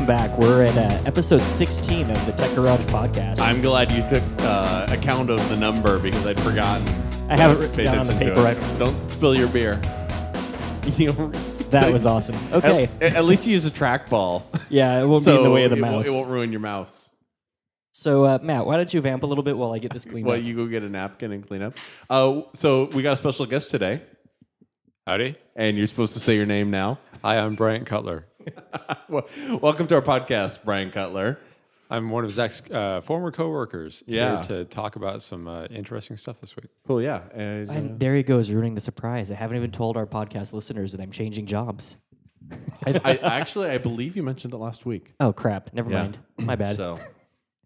and welcome back. We're at uh, episode 16 of the Tech Garage podcast. I'm glad you took uh, account of the number because I'd forgotten. I have it written Pay down on the paper. to. Right. Don't spill your beer. That was awesome. Okay. At, at least you use a trackball. Yeah, it won't be in the way of the it won't- mouse. It won't ruin your mouse. So, uh, Matt, why don't you vamp a little bit while I get this cleaned Well, up? Well, you go get a napkin and clean up. Uh, so we got a special guest today, Howdy. and you're supposed to say your name now. Hi, I'm Bryant Cutler. well, welcome to our podcast, Bryant Cutler. I'm one of Zach's uh, former coworkers Yeah. here to talk about some uh, interesting stuff this week. Cool, yeah. And, uh, and there he goes, ruining the surprise. I haven't even told our podcast listeners that I'm changing jobs. I, I actually, I believe you mentioned it last week. Oh, crap. Never Yeah. mind. My bad. So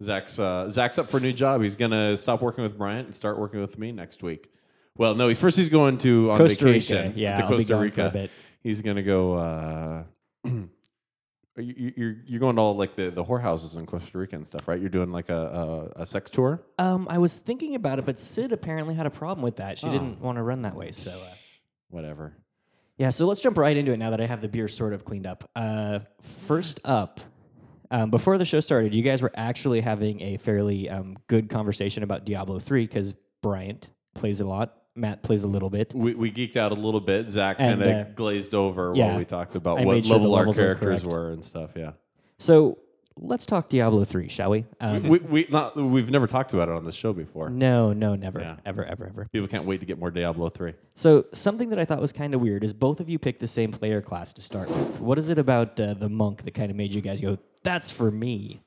Zach's uh, Zach's up for a new job. He's gonna stop working with Bryant and start working with me next week. Well, no, he first he's going to on Costa Rica. vacation Yeah, to Costa gone a Rica. bit. He's gonna go. You, you're you're going to all like the the whorehouses in Costa Rica and stuff, right? You're doing like a a, a sex tour. Um, I was thinking about it, but Sid apparently had a problem with that. She Oh. didn't want to run that way. So, uh, Whatever. Yeah, so let's jump right into it now that I have the beer sort of cleaned up. Uh, first up, um, before the show started, you guys were actually having a fairly um, good conversation about Diablo 3 because Bryant plays a lot, Matt plays a little bit. We, we geeked out a little bit. Zach kind of uh, glazed over yeah, while we talked about I what sure level our levels were characters were and stuff. Yeah. So let's talk Diablo 3, shall we? Um, We, we not we've never talked about it on the show before. no, no, never, Yeah. ever, ever, ever. People can't wait to get more Diablo three. So something that I thought was kind of weird is both of you picked the same player class to start with. What is it about uh, the monk that kind of made you guys go, "That's for me"?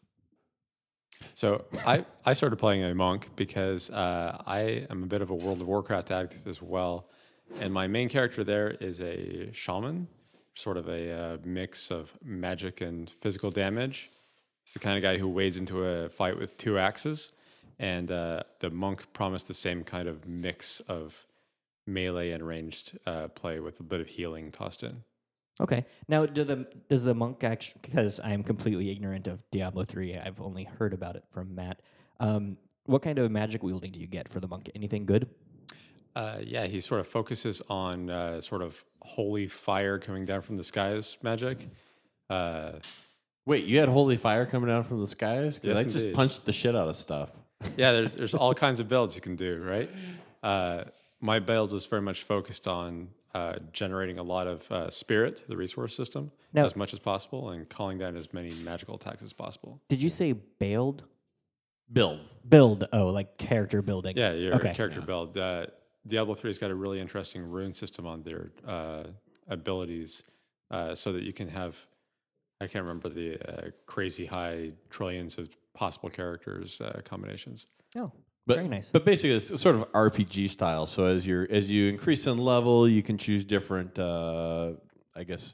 So I, I started playing a monk because uh, I am a bit of a World of Warcraft addict as well. And my main character there is a shaman, sort of a uh, mix of magic and physical damage. It's the kind of guy who wades into a fight with two axes. And uh, the monk promised the same kind of mix of melee and ranged uh, play with a bit of healing tossed in. Okay. Now, do the does the monk actually? Because I'm completely ignorant of Diablo three. I've only heard about it from Matt. Um, what kind of magic wielding do you get for the monk? Anything good? Uh, yeah, he sort of focuses on uh, sort of holy fire coming down from the skies magic. Uh, Wait, you had holy fire coming down from the skies? Because Yes, I just indeed. punched the shit out of stuff. yeah, there's there's all kinds of builds you can do, right? Uh, my build was very much focused on uh, generating a lot of uh, spirit, the resource system, Now- as much as possible, and calling down as many magical attacks as possible. Did you say bailed? Build. Build. Oh, like character building. Yeah, your Okay. character build. Uh, Diablo 3's got a really interesting rune system on their uh, abilities uh, so that you can have, I can't remember the uh, crazy high trillions of possible characters uh, combinations. Oh, But, very nice. But basically, it's sort of RPG style. So as you as you increase in level, you can choose different, uh, I guess,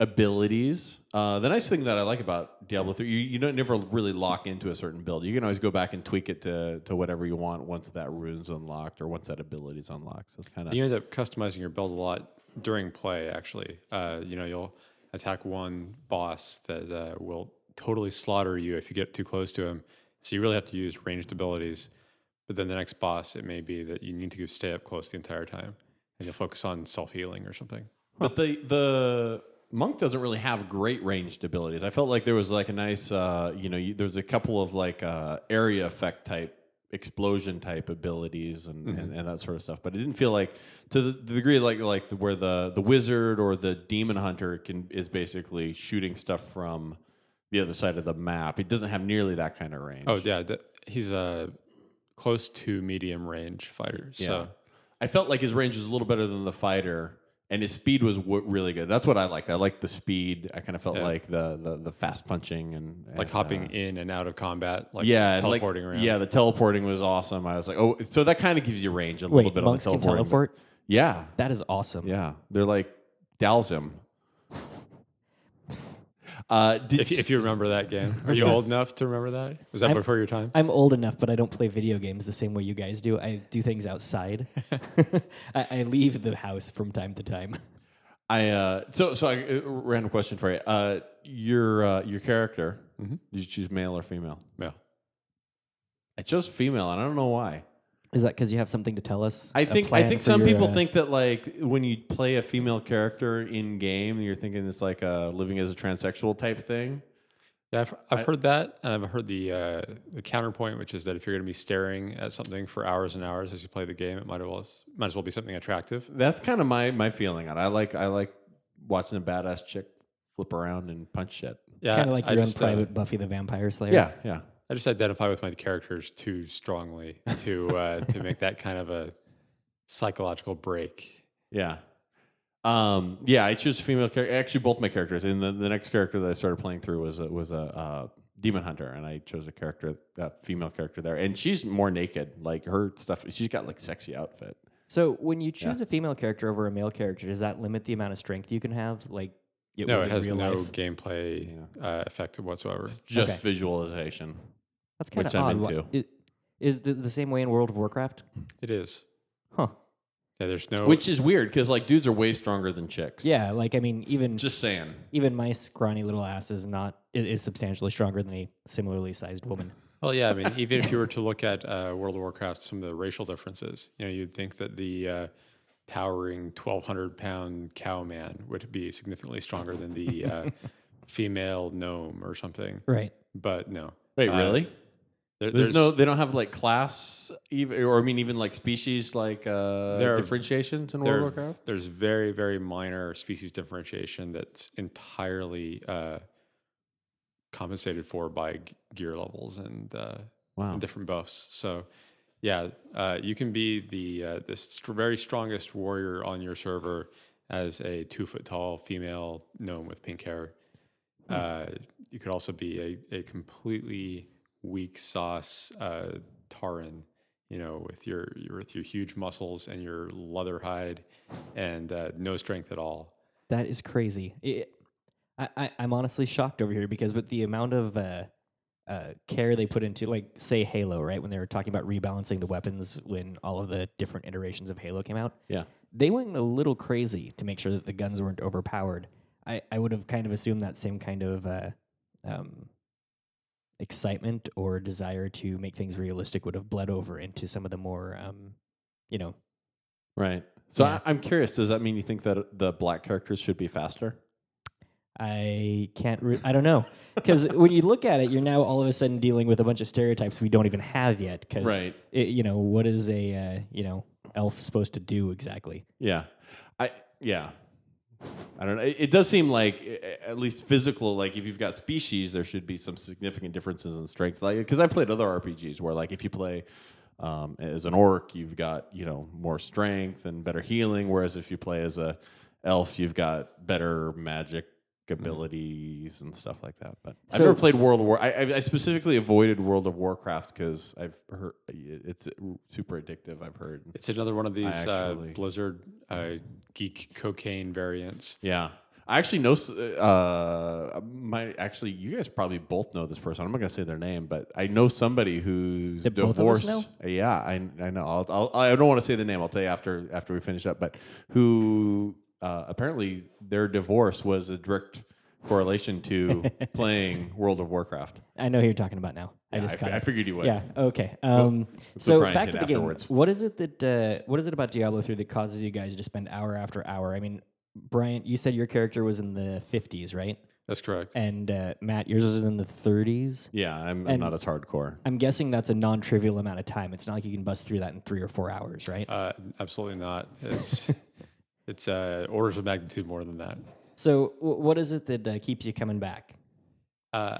abilities. Uh, the nice thing that I like about Diablo three, you, you don't never really lock into a certain build. You can always go back and tweak it to to whatever you want once that rune's unlocked or once that ability's unlocked. So it's kind of You end up customizing your build a lot during play, actually. Uh, you know, you'll attack one boss that uh, will totally slaughter you if you get too close to him. So you really have to use ranged abilities. But then the next boss, it may be that you need to stay up close the entire time. And you'll focus on self healing or something. But the the monk doesn't really have great ranged abilities. I felt like there was like a nice, uh, you know, you, there's a couple of like uh, area effect type explosion type abilities and, and, and that sort of stuff. But it didn't feel like to the, the degree like like the, where the the wizard or the demon hunter can is basically shooting stuff from the other side of the map. He doesn't have nearly that kind of range. Oh, yeah. th- he's a close to medium range fighter. So I felt like his range was a little better than the fighter, and his speed was w- really good. That's what I liked. I liked the speed. I kind of felt Yeah. like the, the the fast punching and, like hopping uh, in and out of combat, like yeah, and, like, teleporting around. Yeah, the teleporting was awesome. I was like, oh, so that kind of gives you range a Wait, little bit monks on the teleporting. but- teleport. Yeah, That is awesome. yeah, they're like Dhalsim. Uh, did If, if you remember that game, are you old enough to remember that? Was that I'm- before your time? I'm old enough, but I don't play video games the same way you guys do. I do things outside. I, I leave the house from time to time. I uh, so so I, uh, random question for you. Uh, your uh, your character, Mm-hmm. did you choose male or female? Yeah. I chose female, and I don't know why. Is that because you have something to tell us? I A think I think some your, people uh, think that like when you play a female character in game, you're thinking it's like uh, living as a transsexual type thing. Yeah, I've, I've heard that, and I've heard the uh, the counterpoint, which is that if you're going to be staring at something for hours and hours as you play the game, it might as well might as well be something attractive. That's kind of my my feeling on it. I like I like watching a badass chick flip around and punch shit. Yeah, kind of like I your own just, uh, private Buffy the Vampire Slayer. Yeah, yeah. I just identify with my characters too strongly to uh, to make that kind of a psychological break. Yeah. Um, yeah, I choose female character. Actually, both my characters. And the, the next character that I started playing through was a, was a uh, demon hunter, and I chose a character, that female character there, and she's more naked. Like her stuff, she's got like sexy outfit. So when you choose a female character over a male character, does that limit the amount of strength you can have? Like, it No, it has no life? gameplay uh, effect whatsoever. Just Okay. visualization. That's kind which of I'm odd. Wha- into. i- Is the, the same way in World of Warcraft? It is. Huh. Yeah, there's no. Which is weird because like dudes are way stronger than chicks. Yeah, like I mean, even Just saying. even my scrawny little ass is not is, is substantially stronger than a similarly sized woman. Well, yeah, I mean, even if you were to look at uh, World of Warcraft, some of the racial differences, you know, you'd think that the uh, towering 1,200 pound cow man would be significantly stronger than the uh, female gnome or something. Right. But no. Wait, Uh, really? There, There's, no. They don't have like class, even, or I mean, even like species like uh, There are- differentiations in World of Warcraft. There's very, very minor species differentiation that's entirely uh, compensated for by g- gear levels and, uh, Wow. and different buffs. So, yeah, uh, you can be the uh, the st- very strongest warrior on your server as a two foot tall female gnome with pink hair. Uh, you could also be a, a completely weak sauce uh, Tauren, you know, with your, your with your huge muscles and your leather hide and uh, no strength at all. That is crazy. It, I, I, I'm honestly shocked over here because with the amount of uh, uh, care they put into, like, say Halo, right? When they were talking about rebalancing the weapons when all of the different iterations of Halo came out, Yeah. they went a little crazy to make sure that the guns weren't overpowered. I, I would have kind of assumed that same kind of uh, um, excitement or desire to make things realistic would have bled over into some of the more, um, you know, Right. So Yeah. I, I'm curious. Does that mean you think that the black characters should be faster? I can't. Re- I don't know because when you look at it, you're now all of a sudden dealing with a bunch of stereotypes we don't even have yet. Because Right. you know what is a uh, you know elf supposed to do exactly? Yeah. I yeah. I don't know. It, does seem like at least physical. Like if you've got species, there should be some significant differences in strengths. Like because I've played other RPGs where like if you play um, as an orc, you've got you know more strength and better healing. Whereas if you play as a elf, you've got better magic abilities and stuff like that. But I've So- never played World of War. I, I I specifically avoided World of Warcraft because I've heard it's super addictive. I've heard. It's another one of these uh, actually- Blizzard uh, geek cocaine variants. Yeah. I actually know, s- uh, my actually, you guys probably both know this person. I'm not gonna say their name, but I know somebody who's That both of us divorced. Yeah, I, I know. I'll, I'll, I don't want to say the name. I'll tell you after after we finish up. But who uh, apparently their divorce was a direct correlation to playing World of Warcraft. I know who you're talking about now. I Yeah, just I, got fi- I figured you would. Yeah. Okay. Um, the so back to the game. afterwards. What is it that uh, what is it about Diablo three that causes you guys to spend hour after hour? I mean, Bryant, you said your character was in the 50s, right? That's correct. And uh, Matt, yours was in the 30s. Yeah, I'm, I'm not as hardcore. I'm guessing that's a non-trivial amount of time. It's not like you can bust through that in three or four hours, right? Uh, absolutely not. It's it's uh, orders of magnitude more than that. so, w- what is it that uh, keeps you coming back? Uh,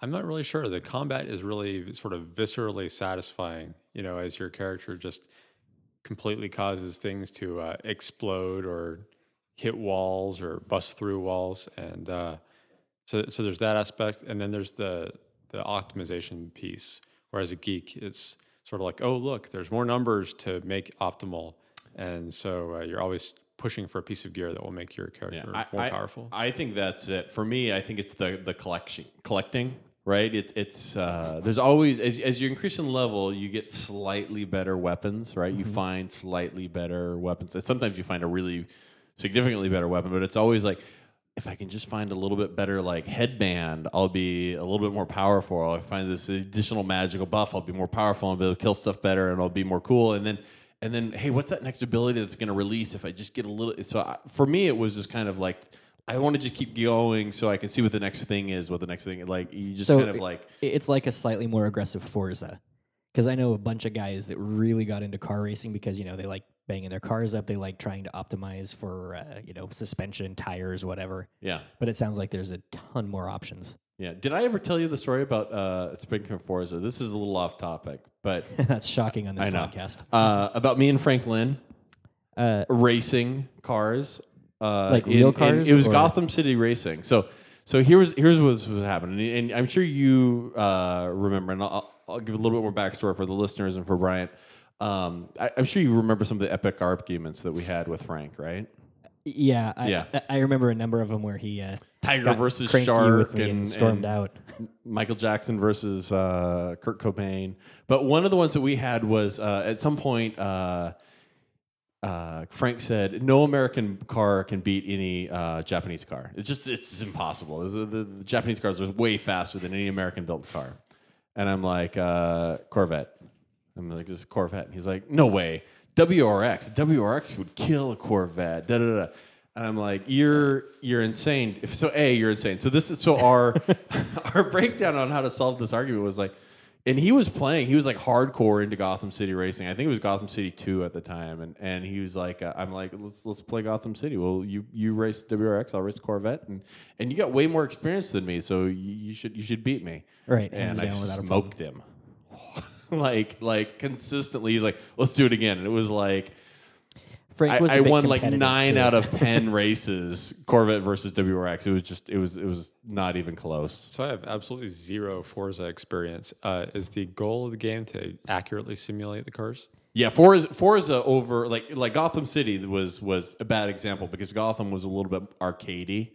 I'm not really sure. The combat is really sort of viscerally satisfying. You know, as your character just completely causes things to uh, explode or hit walls or bust through walls, and uh, so so there's that aspect, and then there's the the optimization piece. Where as a geek, it's sort of like, oh look, there's more numbers to make optimal, and so uh, you're always pushing for a piece of gear that will make your character I, more I- powerful. I think that's it for me. I think it's the the collection collecting. Right, it, it's uh, there's always as, as you increase in level, you get slightly better weapons. Right, you find slightly better weapons. Sometimes you find a really significantly better weapon, but it's always like if I can just find a little bit better like headband, I'll be a little bit more powerful. I'll find this additional magical buff, I'll be more powerful. I'll be able to kill stuff better, and I'll be more cool. And then and then hey, what's that next ability that's going to release if I just get a little? So I, for me, it was just kind of like I want to just keep going so I can see what the next thing is. What the next thing like you just So kind of like It's like a slightly more aggressive Forza. Because I know a bunch of guys that really got into car racing because you know they like banging their cars up. They like trying to optimize for uh, you know suspension, tires, whatever. yeah. But it sounds like there's a ton more options. Yeah. Did I ever tell you the story about uh speaking of Forza? This is a little off topic, but That's shocking on this I know. podcast. uh about me and Frank Lynn Uh, racing cars. Uh Like real in- cars it was or- Gotham City Racing. So so here's here's what was happening, and I'm sure you uh, remember, and I'll, I'll give a little bit more backstory for the listeners and for Bryant. Um, I, I'm sure you remember some of the epic arguments that we had with Frank, right? Yeah, I, Yeah. I, I remember a number of them where he uh, Tiger versus Shark and, and- stormed and- out. Michael Jackson versus uh, Kurt Cobain. But one of the ones that we had was uh, at some point, uh, uh, Frank said, "No American car can beat any uh, Japanese car. It's just it's just impossible. It's- the, the, Japanese cars are way faster than any American built car." And I'm like, uh, "Corvette." I'm like, "This is Corvette." And he's like, "No way, WRX. WRX would kill a Corvette." Da da da. And I'm like, "You're you're insane." If so, a you're insane. So this is so our our breakdown on how to solve this argument was like, and he was playing. He was like hardcore into Gotham City racing. I think it was Gotham City two at the time, and and he was like, uh, I'm like, let's let's play Gotham City. Well, you you race WRX, I'll race Corvette, and and you got way more experience than me, so you, you should you should beat me. Right, and I down without a smoked him. like like consistently, he's like, let's do it again, and it was like. Frank I, was a I bit won like nine too. out of ten races Corvette versus WRX. It was just it was it was not even close. So I have absolutely zero Forza experience. Uh, is the goal of the game to accurately simulate the cars? Yeah, Forza, Forza over like like Gotham City was was a bad example because Gotham was a little bit arcadey.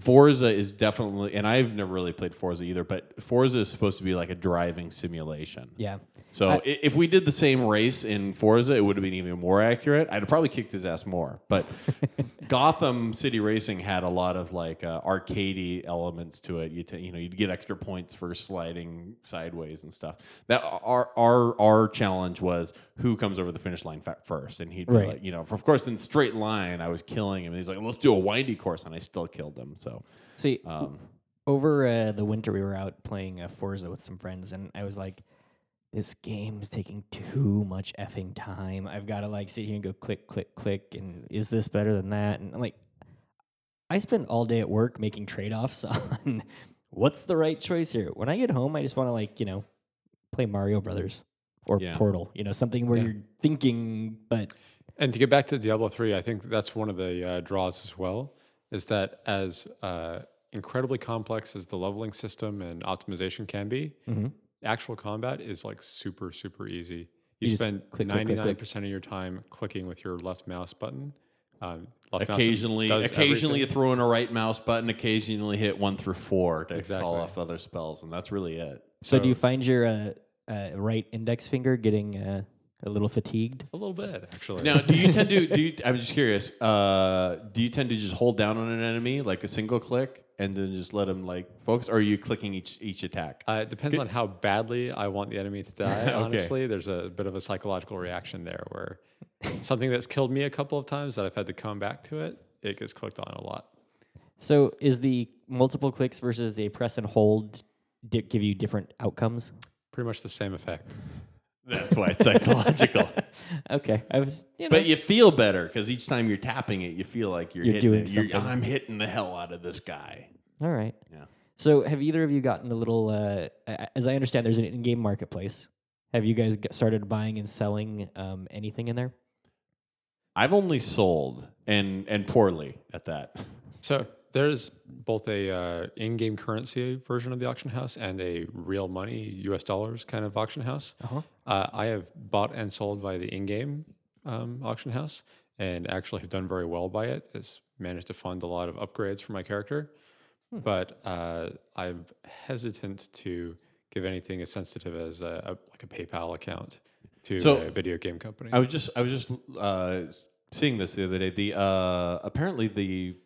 Forza is definitely, and I've never really played Forza either, but Forza is supposed to be like a driving simulation. Yeah. So I- if we did the same race in Forza, it would have been even more accurate. I'd have probably kicked his ass more. But Gotham City Racing had a lot of like uh, arcadey elements to it. You t- you know you'd get extra points for sliding sideways and stuff. That our our our challenge was who comes over the finish line first, and he'd be Right. like, you know, of course in straight line I was killing him. And he's like, let's do a windy course, and I still killed him. So See, um, over uh, the winter we were out playing uh, Forza with some friends, and I was like, "This game is taking too much effing time. I've got to like sit here and go click, click, click, and is this better than that?" And I'm like, I spend all day at work making trade offs on what's the right choice here. When I get home, I just want to like you know play Mario Brothers or Yeah. Portal. You know, something where Yeah. you're thinking, but And to get back to Diablo 3, I think that's one of the uh, draws as well, is that as uh, incredibly complex as the leveling system and optimization can be, Mhm. actual combat is like super, super easy. You, You spend click, click, click, 99% click. of your time clicking with your left mouse button. Um, left occasionally, does occasionally you everything. throw in a right mouse button. Occasionally hit one through four to Exactly. call off other spells, and that's really it. so, do you find your uh, uh, right index finger getting uh, a little fatigued? A little bit, actually. Now, do you tend to? Do you, I'm just curious. Uh, do you tend to just hold down on an enemy like a single click and then just let them like focus, or are you clicking each each attack? Uh, it depends on how badly I want the enemy to die. Okay. Honestly, there's a bit of a psychological reaction there where something that's killed me a couple of times that I've had to come back to it, it gets clicked on a lot. So is the multiple clicks versus the press and hold di- give you different outcomes? Pretty much the same effect. That's why it's psychological. Okay, I was, you know, but you feel better because each time you're tapping it, you feel like you're, You're hitting doing it. You're- something. I'm hitting the hell out of this guy. all right. Yeah. So have either of you gotten a little? Uh, a- as I understand, there's an in-game marketplace. Have you guys g- started buying and selling um, anything in there? I've only sold and and poorly at that. So there's both a uh, in-game currency version of the auction house and a real money U.S. dollars kind of auction house. Uh-huh. Uh, I have bought and sold by the in-game um, auction house, and actually have done very well by it. Has managed to fund a lot of upgrades for my character, but uh, I'm hesitant to give anything as sensitive as a, a like a PayPal account to So- a video game company. I was just I was just uh, seeing this the other day. The uh, apparently the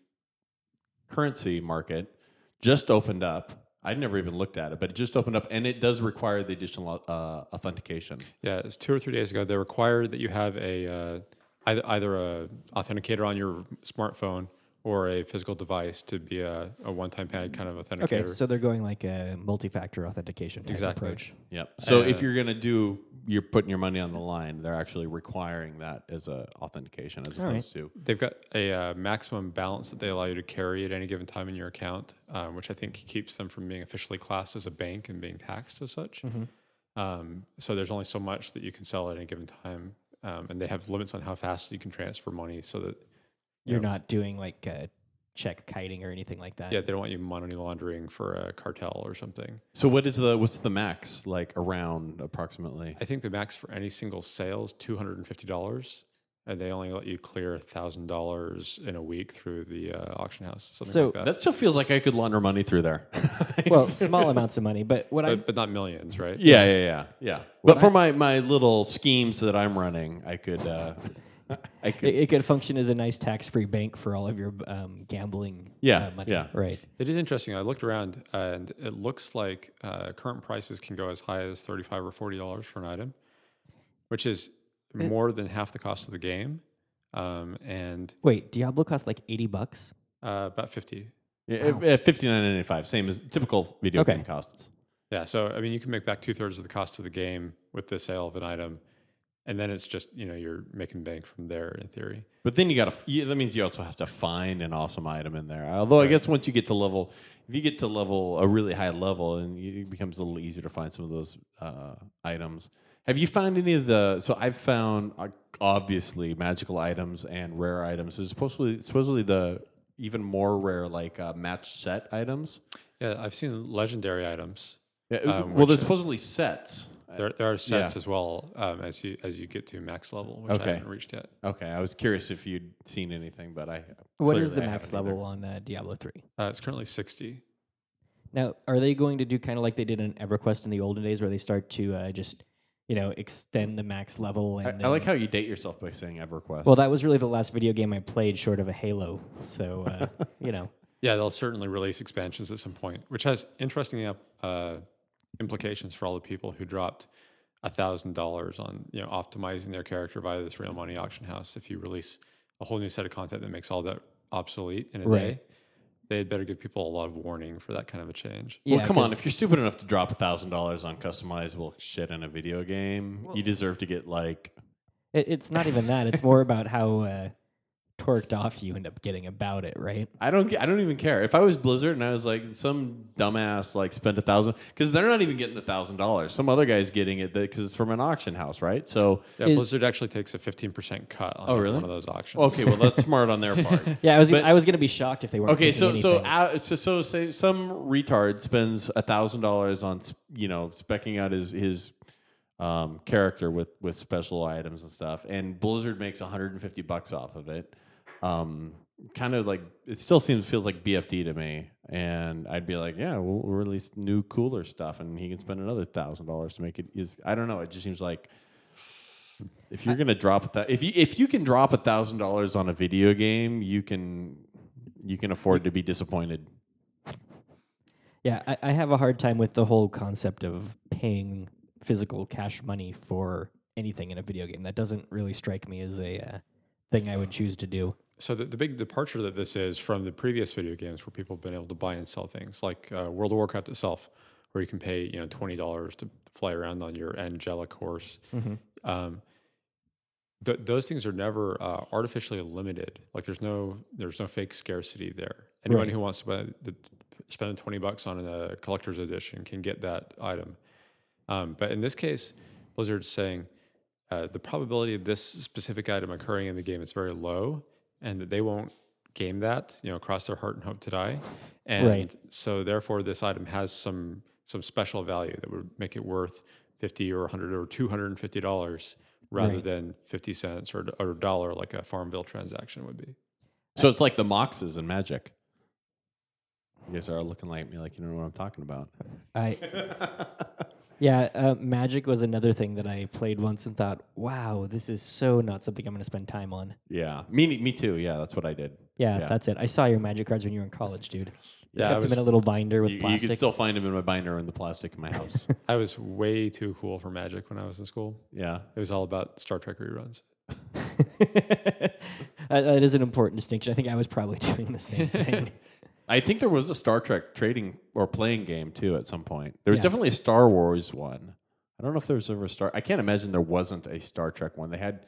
currency market just opened up. I'd never even looked at it, but it just opened up, and it does require the additional uh, authentication. Yeah, it's two or three days ago. They required that you have a uh, either either a authenticator on your smartphone or a physical device to be a, a one-time pad kind of authenticator. Okay, so they're going like a multi-factor authentication type Exactly. approach. Yep. So Uh, if you're gonna do, you're putting your money on the line. They're actually requiring that as a authentication, as All right. opposed to. They've got a uh, maximum balance that they allow you to carry at any given time in your account, um, which I think keeps them from being officially classed as a bank and being taxed as such. Um, so there's only so much that you can sell at any given time, um, and they have limits on how fast you can transfer money, so that you You're know, not doing like uh, check kiting or anything like that. Yeah, they don't want you money laundering for a cartel or something. So what is the what's the max like around approximately? I think the max for any single sale is two hundred and fifty dollars, and they only let you clear thousand dollars in a week through the uh, auction house, something So like that. That still feels like I could launder money through there. Well, small amounts of money, but what I but, but not millions, right? yeah, yeah, yeah, yeah. But for my my little schemes that I'm running, I could. Uh, I could. it, it could function as a nice tax-free bank for all of your um, gambling. Yeah, uh, money. yeah. Right. It is interesting. I looked around, and it looks like uh, current prices can go as high as thirty-five or forty dollars for an item, which is more than half the cost of the game, um, and Wait, Diablo costs like eighty bucks. uh, about fifty. Yeah, At fifty nine ninety five, same as typical video Okay. game costs. Yeah, so I mean, you can make back two thirds of the cost of the game with the sale of an item, and then it's just you know you're making bank from there in theory. But then you got to. That means you also have to find an awesome item in there. Although I guess once you get to level, if you get to level a really high level, and it becomes a little easier to find some of those uh, items. Have you found any of the? So I've found uh, obviously magical items and rare items. There's supposedly supposedly the even more rare like uh, match set items. Yeah, I've seen legendary items. Yeah, Um, well, there's uh, supposedly sets. There, there are sets Yeah. as well um, as you as you get to max level, which Okay. I haven't reached yet. Okay, I was curious if you'd seen anything, but I. What is the I max haven't either. level on uh, Diablo three? Uh, it's currently sixty. Now, are they going to do kind of like they did in EverQuest in the olden days, where they start to uh, just, you know, extend the max level? And I, I like how you date yourself by saying EverQuest. Well, that was really the last video game I played, short of a Halo. So, uh, you know, Yeah, they'll certainly release expansions at some point, which has interesting uh, implications for all the people who dropped thousand dollars on you know optimizing their character via this real money auction house. If you release a whole new set of content that makes all that obsolete in a Right. day, they had better give people a lot of warning for that kind of a change. Well, come on, If you're stupid enough to drop thousand dollars on customizable shit in a video game, you deserve to get like. it, it's not even that. It's more about how uh, torqued off you end up getting about it, right? I don't. I don't even care. If I was Blizzard and I was like some dumbass like spent a thousand because they're not even getting the thousand dollars. Some other guy's getting it because it's from an auction house, right? So Yeah, Is- Blizzard actually takes a fifteen percent cut on Oh, really? one of those auctions. okay, well that's smart on their part. Yeah, I was But- I was gonna be shocked if they weren't. Okay, so so, uh, so so say some retard spends a thousand dollars on you know specking out his his um, character with with special items and stuff, and Blizzard makes 150 bucks off of it. Um, kind of like it still seems feels like BFD to me, and I'd be like, yeah, we'll, we'll release new cooler stuff, and he can spend another thousand dollars to make it. Is I don't know. It just seems like. If you're gonna drop that, if you if you can drop a thousand dollars on a video game, you can you can afford to be disappointed. yeah, I, I have a hard time with the whole concept of paying physical cash money for anything in a video game. That doesn't really strike me as a uh, thing I would choose to do. So the, the big departure that this is from the previous video games where people have been able to buy and sell things, like uh, World of Warcraft itself, where you can pay you know twenty dollars to fly around on your angelic horse. Um, th- those things are never uh, artificially limited. Like there's no there's no fake scarcity there. Anyone Right. who wants to buy the, spend twenty bucks on a collector's edition can get that item. Um, but in this case, Blizzard's saying uh, the probability of this specific item occurring in the game is very low, and that they won't game that, you know, cross their heart and hope to die. And Right. so therefore this item has some some special value that would make it worth 50 or 100 or 250 dollars rather Right. than 50 cents or, or a dollar like a Farmville transaction would be. So it's like the Moxes in Magic. You guys are looking like me like you don't know what I'm talking about. I yeah, uh, Magic was another thing that I played once and thought, wow, this is so not something I'm going to spend time on. Yeah, me me too. Yeah, that's what I did. Yeah, Yeah. that's it. I saw your Magic cards when you were in college, dude. You Yeah, I kept them in a little binder with You, you can still find them in my binder in the plastic in my house. I was way too cool for Magic when I was in school. yeah. It was all about Star Trek reruns. that that is an important distinction. I think I was probably doing the same thing. I think there was a Star Trek trading or playing game too at some point. There was Yeah. definitely a Star Wars one. I don't know if there was ever a Star. I can't imagine there wasn't a Star Trek one. They had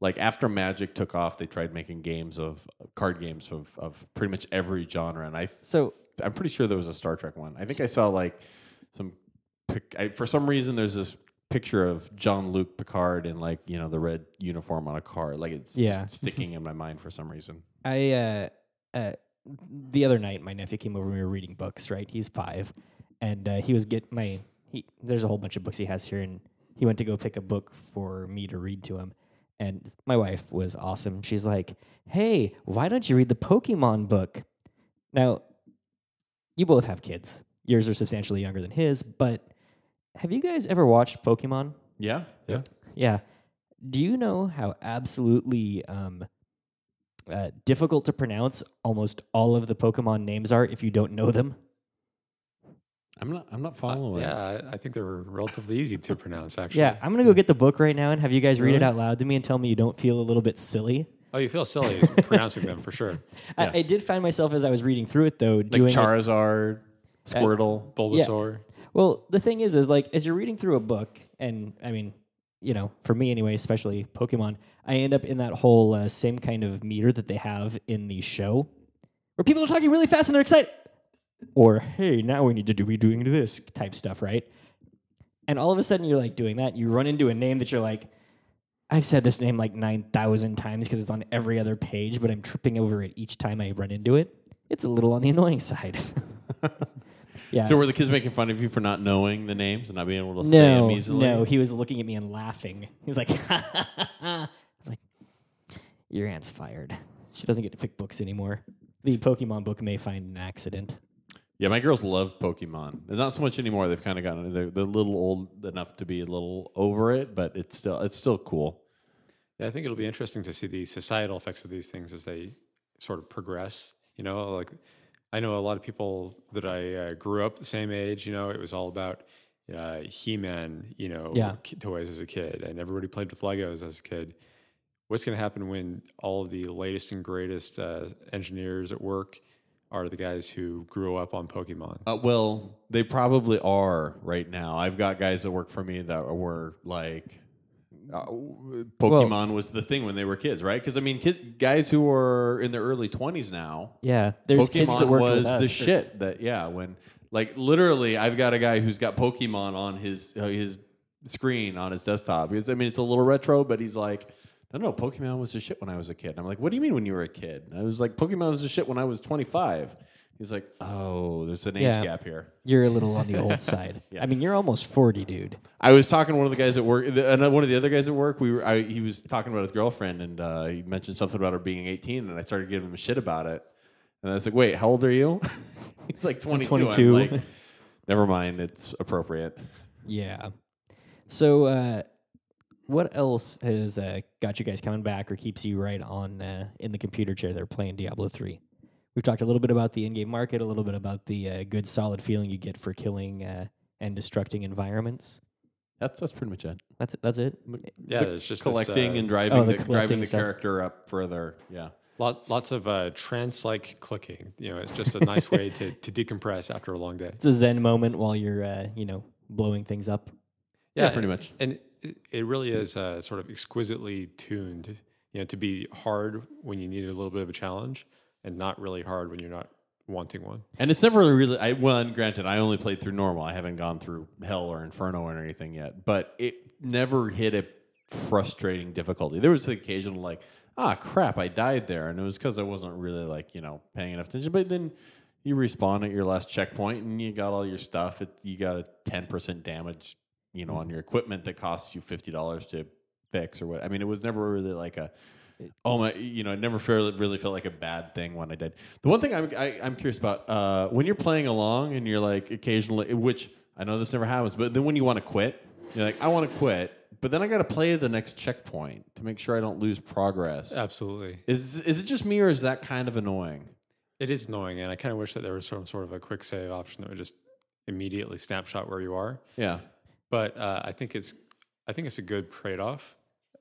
like after Magic took off, they tried making games of card games of of pretty much every genre, and I so I'm pretty sure there was a Star Trek one. I think I saw like some pic- I, for some reason there's this picture of Jean-Luc Picard in like you know the red uniform on a car. Like it's Yeah. just sticking in my mind for some reason. I uh, uh, the other night my nephew came over. and We were reading books. Right, he's five, and uh, he was get my he. There's a whole bunch of books he has here, and he went to go pick a book for me to read to him. And my wife was awesome. She's like, "Hey, why don't you read the Pokemon book?" Now, you both have kids. Yours are substantially younger than his, but have you guys ever watched Pokemon? Yeah, Yeah. Yeah. Do you know how absolutely um, uh, difficult to pronounce almost all of the Pokemon names are if you don't know them? I'm not. I'm not Uh, following. yeah, I, I think they were relatively easy to pronounce. Actually. Yeah, I'm gonna go get the book right now and have you guys read it out loud to me and tell me you don't feel a little bit silly. Oh, you feel silly pronouncing them for sure. Yeah. I, I did find myself as I was reading through it though like doing it- Charizard, Squirtle. Bulbasaur. Well, the thing is, is like as you're reading through a book, and I mean, you know, for me anyway, especially Pokemon, I end up in that whole uh, same kind of meter that they have in the show, where people are talking really fast and they're excited, or hey, now we need to do be doing this type stuff, right? And all of a sudden, you're like doing that, you run into a name that you're like, I've said this name like nine thousand times because it's on every other page, but I'm tripping over it each time I run into it. It's a little on the annoying side. yeah. So were the kids making fun of you for not knowing the names and not being able to say them easily? no, he was looking at me and laughing. He was like, I was like, your aunt's fired. She doesn't get to pick books anymore. The Pokemon book may find an accident. Yeah, my girls love Pokemon. It's not so much anymore. They've kind of gotten they're, they're a little old enough to be a little over it, but it's still it's still cool. Yeah, I think it'll be interesting to see the societal effects of these things as they sort of progress. You know, like I know a lot of people that I uh, grew up the same age. You know, it was all about uh, He-Man. You know, Yeah. toys as a kid, and everybody played with Legos as a kid. What's going to happen when all of the latest and greatest uh, engineers at work are the guys who grew up on Pokemon? Uh, well, they probably are right now. I've got guys that work for me that were like, uh, Pokemon was the thing when they were kids, right? Because I mean, kid, guys who are in their early twenties now, Yeah, there's kids that Pokemon work was with us. the shit. That yeah, when like literally, I've got a guy who's got Pokemon on his uh, his screen on his desktop. Because I mean, it's a little retro, but he's like. No, know, Pokemon was the shit when I was a kid. And I'm like, what do you mean when you were a kid? And I was like, Pokemon was the shit when I was 25. He's like, oh, there's an age Yeah. gap here. You're a little on the old side. I mean, you're almost 40, dude. I was talking to one of the guys at work, the, another one of the other guys at work. We were, I, he was talking about his girlfriend, and uh, he mentioned something about her being 18, and I started giving him shit about it. And I was like, "Wait, how old are you?" He's like 22. 22. I'm like, never mind, it's appropriate. Yeah. So, uh, what else has uh, got you guys coming back or keeps you right on uh, in the computer chair there playing Diablo 3? We've talked a little bit about the in game market, a little bit about the uh, good, solid feeling you get for killing uh, and destructing environments. That's that's pretty much it. That's it. That's it. Yeah, it's just this, collecting uh, and driving Oh, the the, driving the stuff. character up further. Yeah. Lot, lots of uh, trance-like clicking. You know, it's just a nice way to, to decompress after a long day. It's a zen moment while you're, uh, you know, blowing things up. Yeah, pretty much. And it, it really is uh, sort of exquisitely tuned, you know, to be hard when you need a little bit of a challenge, and not really hard when you're not wanting one. And it's never really. I well, granted, I only played through normal. I haven't gone through hell or inferno or anything yet. But it never hit a frustrating difficulty. There was the occasional like, ah, crap, I died there, and it was because I wasn't really like you know paying enough attention. But then you respawn at your last checkpoint, and you got all your stuff. It, you got a ten percent damage, you know, on your equipment that costs you fifty dollars to fix or what. I mean, it was never really like a Oh my! You know, it never felt, really felt like a bad thing when I did. The one thing I'm I, I'm curious about uh, when you're playing along and you're like occasionally, which I know this never happens, but then when you want to quit, you're like, I want to quit, but then I got to play the next checkpoint to make sure I don't lose progress. Absolutely, Is is it just me or is that kind of annoying? it is annoying, and I kind of wish that there was some sort of a quick save option that would just immediately snapshot where you are. Yeah. But uh, I think it's I think it's a good trade off.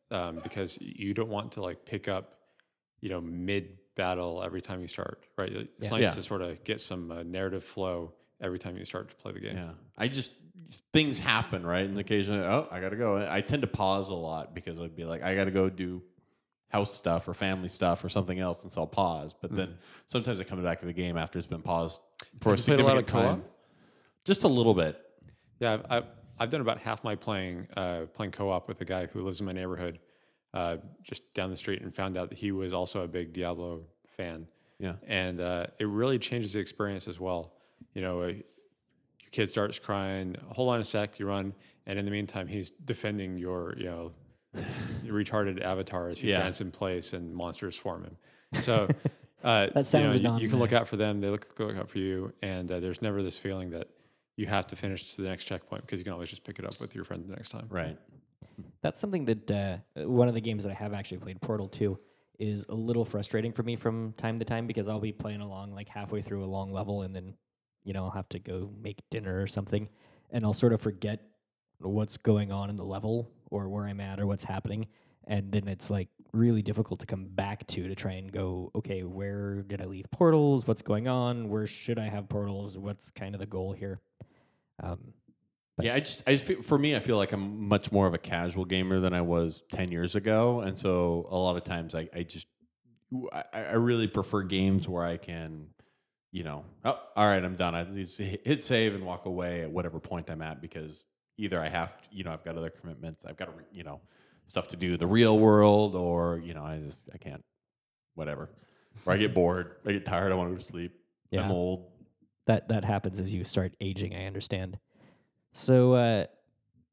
um, because you don't want to like pick up, you know, mid battle every time you start, right? It's Yeah. nice Yeah. to sort of get some uh, narrative flow every time you start to play the game. Yeah, I just things happen, right? And occasionally, oh, I gotta go. I tend to pause a lot because I'd be like, I gotta go do house stuff or family stuff or something else, and so I'll pause. But then sometimes I come back to the game after it's been paused for Have a played a significant time. Just a little bit. Yeah, I've, I've, done about half my playing uh, playing co-op with a guy who lives in my neighborhood, uh, just down the street, and found out that he was also a big Diablo fan, Yeah, and uh, it really changes the experience as well. You know, uh, your kid starts crying, hold on a sec, you run, and in the meantime, he's defending your you know retarded avatar as he Yeah. stands in place and monsters swarm him. So. Uh, That sounds you, know, you, you can look out for them. They look, look out for you, and uh, there's never this feeling that you have to finish to the next checkpoint because you can always just pick it up with your friend the next time. right. That's something that uh, one of the games that I have actually played, Portal 2, is a little frustrating for me from time to time because I'll be playing along like halfway through a long level and then, you know, I'll have to go make dinner or something and I'll sort of forget what's going on in the level or where I'm at or what's happening. And then it's like really difficult to come back to to try and go, okay, where did I leave portals? What's going on? Where should I have portals? What's kind of the goal here? Um, Yeah, I just, I just feel, for me, I feel like I'm much more of a casual gamer than I was ten years ago, and so a lot of times I, I just, I, I really prefer games where I can, you know, oh, all right, I'm done. I just hit save and walk away at whatever point I'm at because either I have, you know, I've got other commitments, I've got, to, you know, stuff to do in the real world, or you know, I just, I can't, whatever. Or I get bored, I get tired, I want to go to sleep. Yeah. I'm old. That that happens as you start aging. I understand. So uh,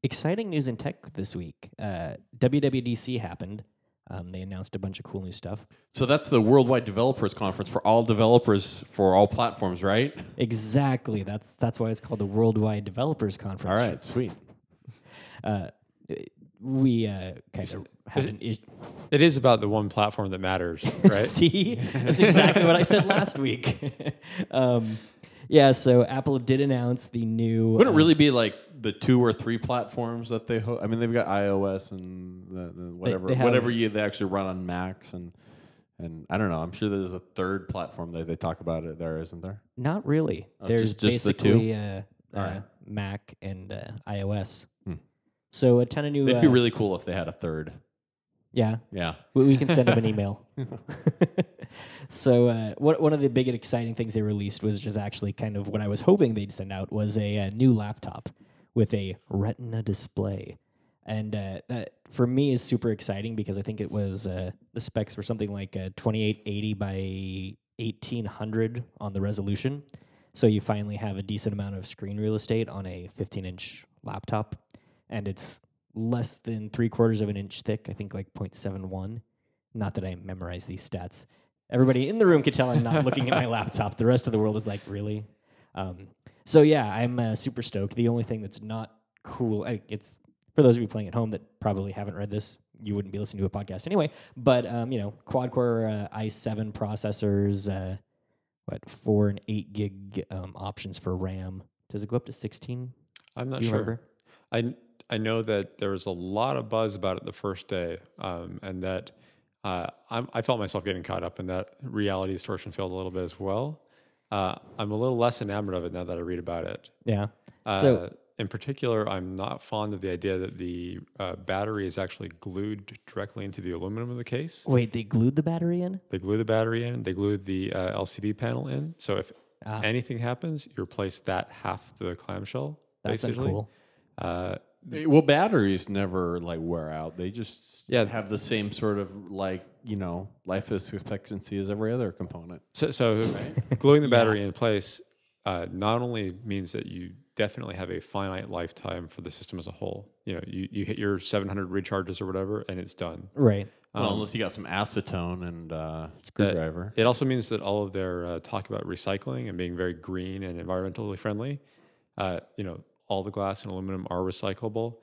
exciting news in tech this week. Uh, WWDC happened. Um, they announced a bunch of cool new stuff. So that's the Worldwide Developers Conference for all developers for all platforms, right? Exactly. That's that's why it's called the Worldwide Developers Conference. right, sweet. Uh, we uh, kind of had an issue. It is about the one platform that matters, right? See, that's exactly what I said last week. um, yeah. So Apple did announce the new. Wouldn't it uh, really be like the two or three platforms that they? Ho- I mean, they've got iOS and the, the whatever, they have- whatever you they actually run on Macs and and I don't know. I'm sure there's a third platform that they talk about it there, isn't there? Not really. Oh, There's just- just the two? basically uh, uh, Alright. Mac and uh, iOS. Hmm. So a ton of new. It'd uh, be really cool if they had a third. yeah. Yeah. We, we can send them an email. so uh, what, one of the big and exciting things they released was just actually kind of what I was hoping they'd send out was a, uh new laptop with a Retina display. And uh, that for me is super exciting because I think it was uh, the specs were something like uh, 2880 by 1800 on the resolution. So you finally have a decent amount of screen real estate on a 15 inch laptop. And it's less than three quarters of an inch thick, I think like 0.71. Not that I memorize these stats. Everybody in the room could tell I'm not looking at my laptop. The rest of the world is like, really? Um, so yeah, I'm uh, super stoked. The only thing that's not cool, I, it's for those of you playing at home that probably haven't read this, you wouldn't be listening to a podcast anyway. But um, you know, quad core uh, i7 processors, uh, what four and eight gig um, options for RAM. Does it go up to 16? I'm not sure. remember? I I know that there was a lot of buzz about it the first day, um, and that uh, I'm, I felt myself getting caught up in that reality distortion field a little bit as well. Uh, I'm a little less enamored of it now that I read about it. Yeah. Uh, So- in particular, I'm not fond of the idea that the uh, battery is actually glued directly into the aluminum of the case. Wait, they glued the battery in? They glue the battery in, they glue the uh, LCD panel in. So if Ah. anything happens, you replace that half the clamshell. That's basically. uncool. Well, batteries never like wear out. They just Yeah. have the same sort of like you know life expectancy as every other component. So, so gluing the battery in place uh, not only means that you definitely have a finite lifetime for the system as a whole. You know, you, you hit your 700 recharges or whatever, and it's done. Right. Well, Um, unless you got some acetone and uh, screwdriver. It also means that all of their uh, talk about recycling and being very green and environmentally friendly, uh, you know, all the glass and aluminum are recyclable.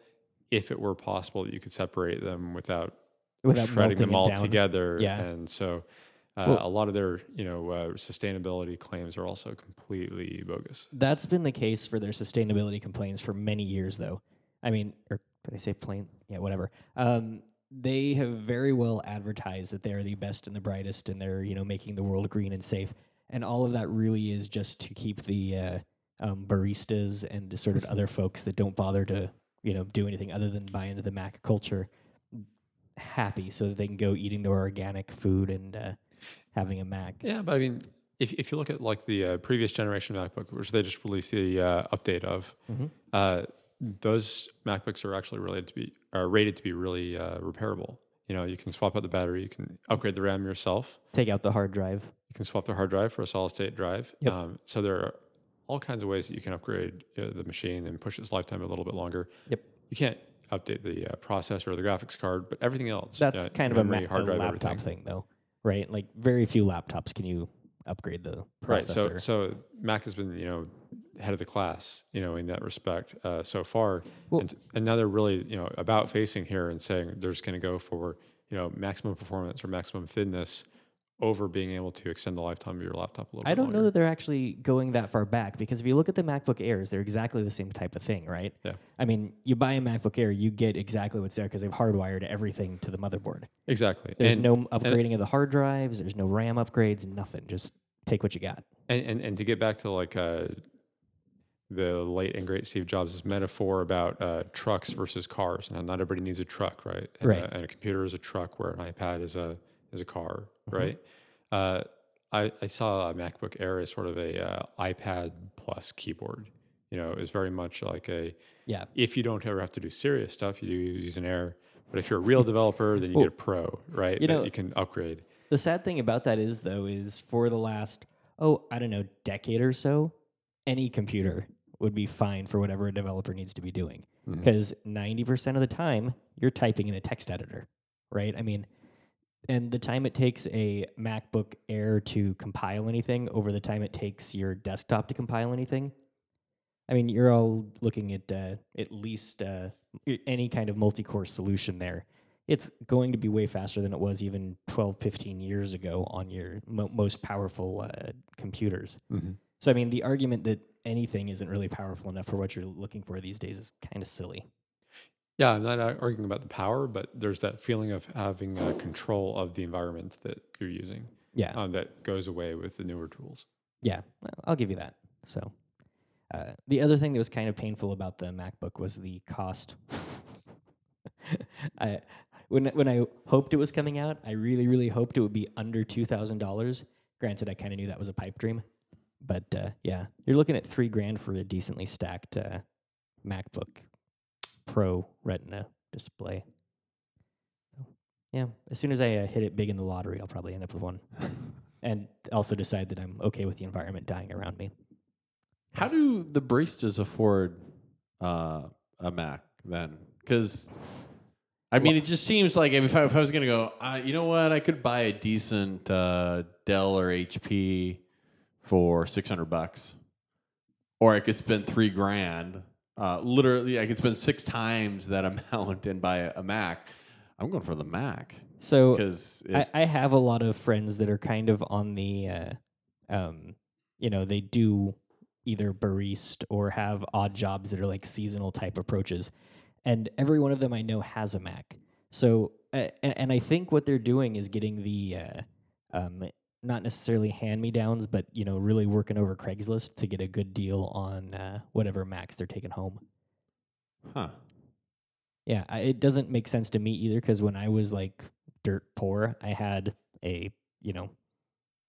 If it were possible that you could separate them without, Without shredding them all down. together, Yeah. and so uh, Well- a lot of their you know uh, sustainability claims are also completely bogus. That's been the case for their sustainability complaints for many years, though. I mean, or did I say plain? Yeah, whatever. Um, they have very well advertised that they are the best and the brightest, and they're you know making the world green and safe, and all of that really is just to keep the uh, um, baristas and sort of other folks that don't bother to you know do anything other than buy into the Mac culture happy, so that they can go eating their organic food and uh, having a Mac. Yeah, but I mean, if, if you look at like the uh, previous generation MacBook, which they just released the uh, update of, Mhm. uh, those MacBooks are actually related to be are rated to be really uh, repairable. You know, you can swap out the battery, you can upgrade the RAM yourself, Take out the hard drive. you can swap the hard drive for a solid state drive. Yep. Um, so there are all kinds of ways that you can upgrade uh, the machine and push its lifetime a little bit longer. Yep. You can't update the uh, processor or the graphics card, but everything else. That's uh, kind of a, Mac, hard a laptop everything. thing, though, right? Like very few laptops can you upgrade the processor. Right. So so Mac has been you know head of the class you know in that respect uh, so far, Well- and, and now they're really you know about facing here and saying they're just going to go for you know maximum performance or maximum thinness over being able to extend the lifetime of your laptop a little. Bit. I don't know that they're actually going that far back because if you look at the MacBook Airs, they're exactly the same type of thing, right? Yeah. I mean, you buy a MacBook Air, you get exactly what's there because they've hardwired everything to the motherboard. exactly. There's and, no upgrading of the hard drives. There's no RAM upgrades. Nothing. Just take what you got. and, and and to get back to like uh, the late and great Steve Jobs' metaphor about uh, trucks versus cars. Now, not everybody needs a truck, right? And, Right. A, and a computer is a truck, where an iPad is a is a car, Mm-hmm. right? Uh, I, I saw a MacBook Air as sort of a uh, iPad plus keyboard. You know, it was very much like a Yeah. if you don't ever have to do serious stuff, you use an Air. But if you're a real developer, then you get a Pro, right? you that know- you can upgrade. The sad thing about that is, though, is for the last, oh, I don't know, decade or so, any computer would be fine for whatever a developer needs to be doing. Mhm. Because 90% of the time, you're typing in a text editor, right? I mean, and the time it takes a MacBook Air to compile anything over the time it takes your desktop to compile anything, I mean, you're all looking at uh, at least uh, any kind of multi core solution there. It's going to be way faster than it was even 12, 15 years ago on your mo- most powerful uh, computers. Mhm. So, I mean, the argument that anything isn't really powerful enough for what you're looking for these days is kind of silly. Yeah, I'm not uh, arguing about the power, but there's that feeling of having uh, control of the environment that you're using Yeah. um, that goes away with the newer tools. Yeah, I'll give you that. So, uh, the other thing that was kind of painful about the MacBook was the cost. I when when I hoped it was coming out, I really really hoped it would be under two thousand dollars. Granted, I kind of knew that was a pipe dream, but uh, yeah, you're looking at three grand for a decently stacked uh, MacBook Pro Retina display. So, yeah, as soon as I uh, hit it big in the lottery, I'll probably end up with one and also decide that I'm okay with the environment dying around me. How do the baristas afford uh, a Mac then? Because I mean, it just seems like if I, if I was going to go, uh, you know what, I could buy a decent uh, Dell or HP for six hundred bucks, or I could spend three grand. Uh, literally, I could spend six times that amount and buy a, Mac. I'm going for the Mac So because I, I have a lot of friends that are kind of on the, uh, um, you know, they do either barista or have odd jobs that are like seasonal type approaches, and every one of them I know has a Mac. So, uh, and, and I think what they're doing is getting the, uh, um, not necessarily hand me downs, but you know, really working over Craigslist to get a good deal on uh, whatever Macs they're taking home. huh. Yeah, I, it doesn't make sense to me either because when I was like dirt poor, I had a you know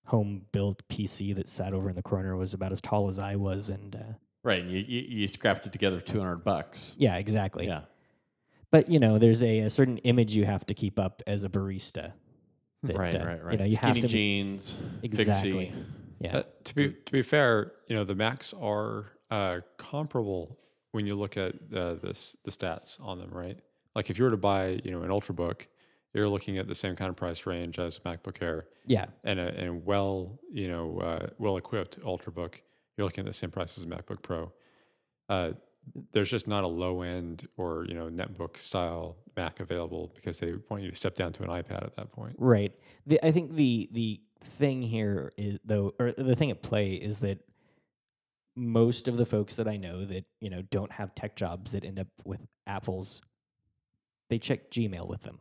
home built PC that sat over in the corner was about as tall as I was, and uh, Right, and you, you, you scrapped it together two hundred bucks. yeah, exactly. Yeah. But you know, there's a, a certain image you have to keep up as a barista. That, right, uh, right, right. You know, you have Skinny to be- jeans, Exactly. fixie. Yeah, Uh, to be to be fair, you know the Macs are uh, comparable when you look at uh, this the stats on them, right? Like if you were to buy, you know, an UltraBook, you're looking at the same kind of price range as a MacBook Air, yeah, and a and well, you know, uh, well equipped UltraBook, you're looking at the same price as a MacBook Pro. There's just not a low end or you know netbook style Mac available because they want you to step down to an iPad at that point. right. The, I think the the thing here is though, or the thing at play is that most of the folks that I know that you know don't have tech jobs that end up with Apple's, they check Gmail with them.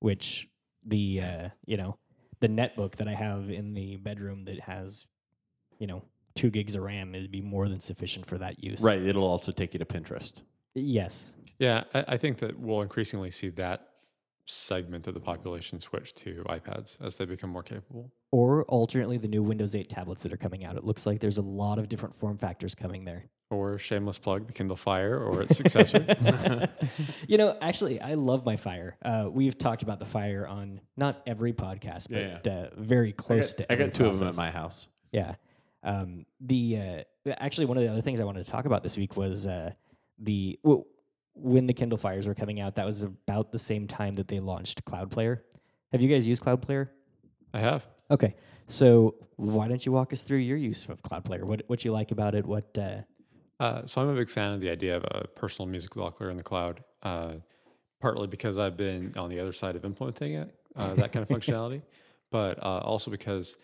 which the uh, you know the netbook that I have in the bedroom that has you know two gigs of RAM it'd be more than sufficient for that use. Right. It'll also take you to Pinterest. Yes. Yeah, I, I think that we'll increasingly see that segment of the population switch to iPads as they become more capable. Or alternately, the new Windows 8 tablets that are coming out. It looks like there's a lot of different form factors coming there. Or shameless plug, the Kindle Fire or its successor. you know, actually, I love my Fire. Uh, we've talked about the Fire on not every podcast, but Yeah, Uh, very I close got, to. I got every two of them at my house. Yeah. Um, the uh, actually one of the other things I wanted to talk about this week was uh, the when the Kindle Fires were coming out. That was about the same time that they launched Cloud Player. Have you guys used Cloud Player? I have. Okay, so why don't you walk us through your use of Cloud Player? What what you like about it? What uh, Uh, so I'm a big fan of the idea of a personal music locker in the cloud, uh, partly because I've been on the other side of implementing it, uh, that kind of functionality, but uh, also because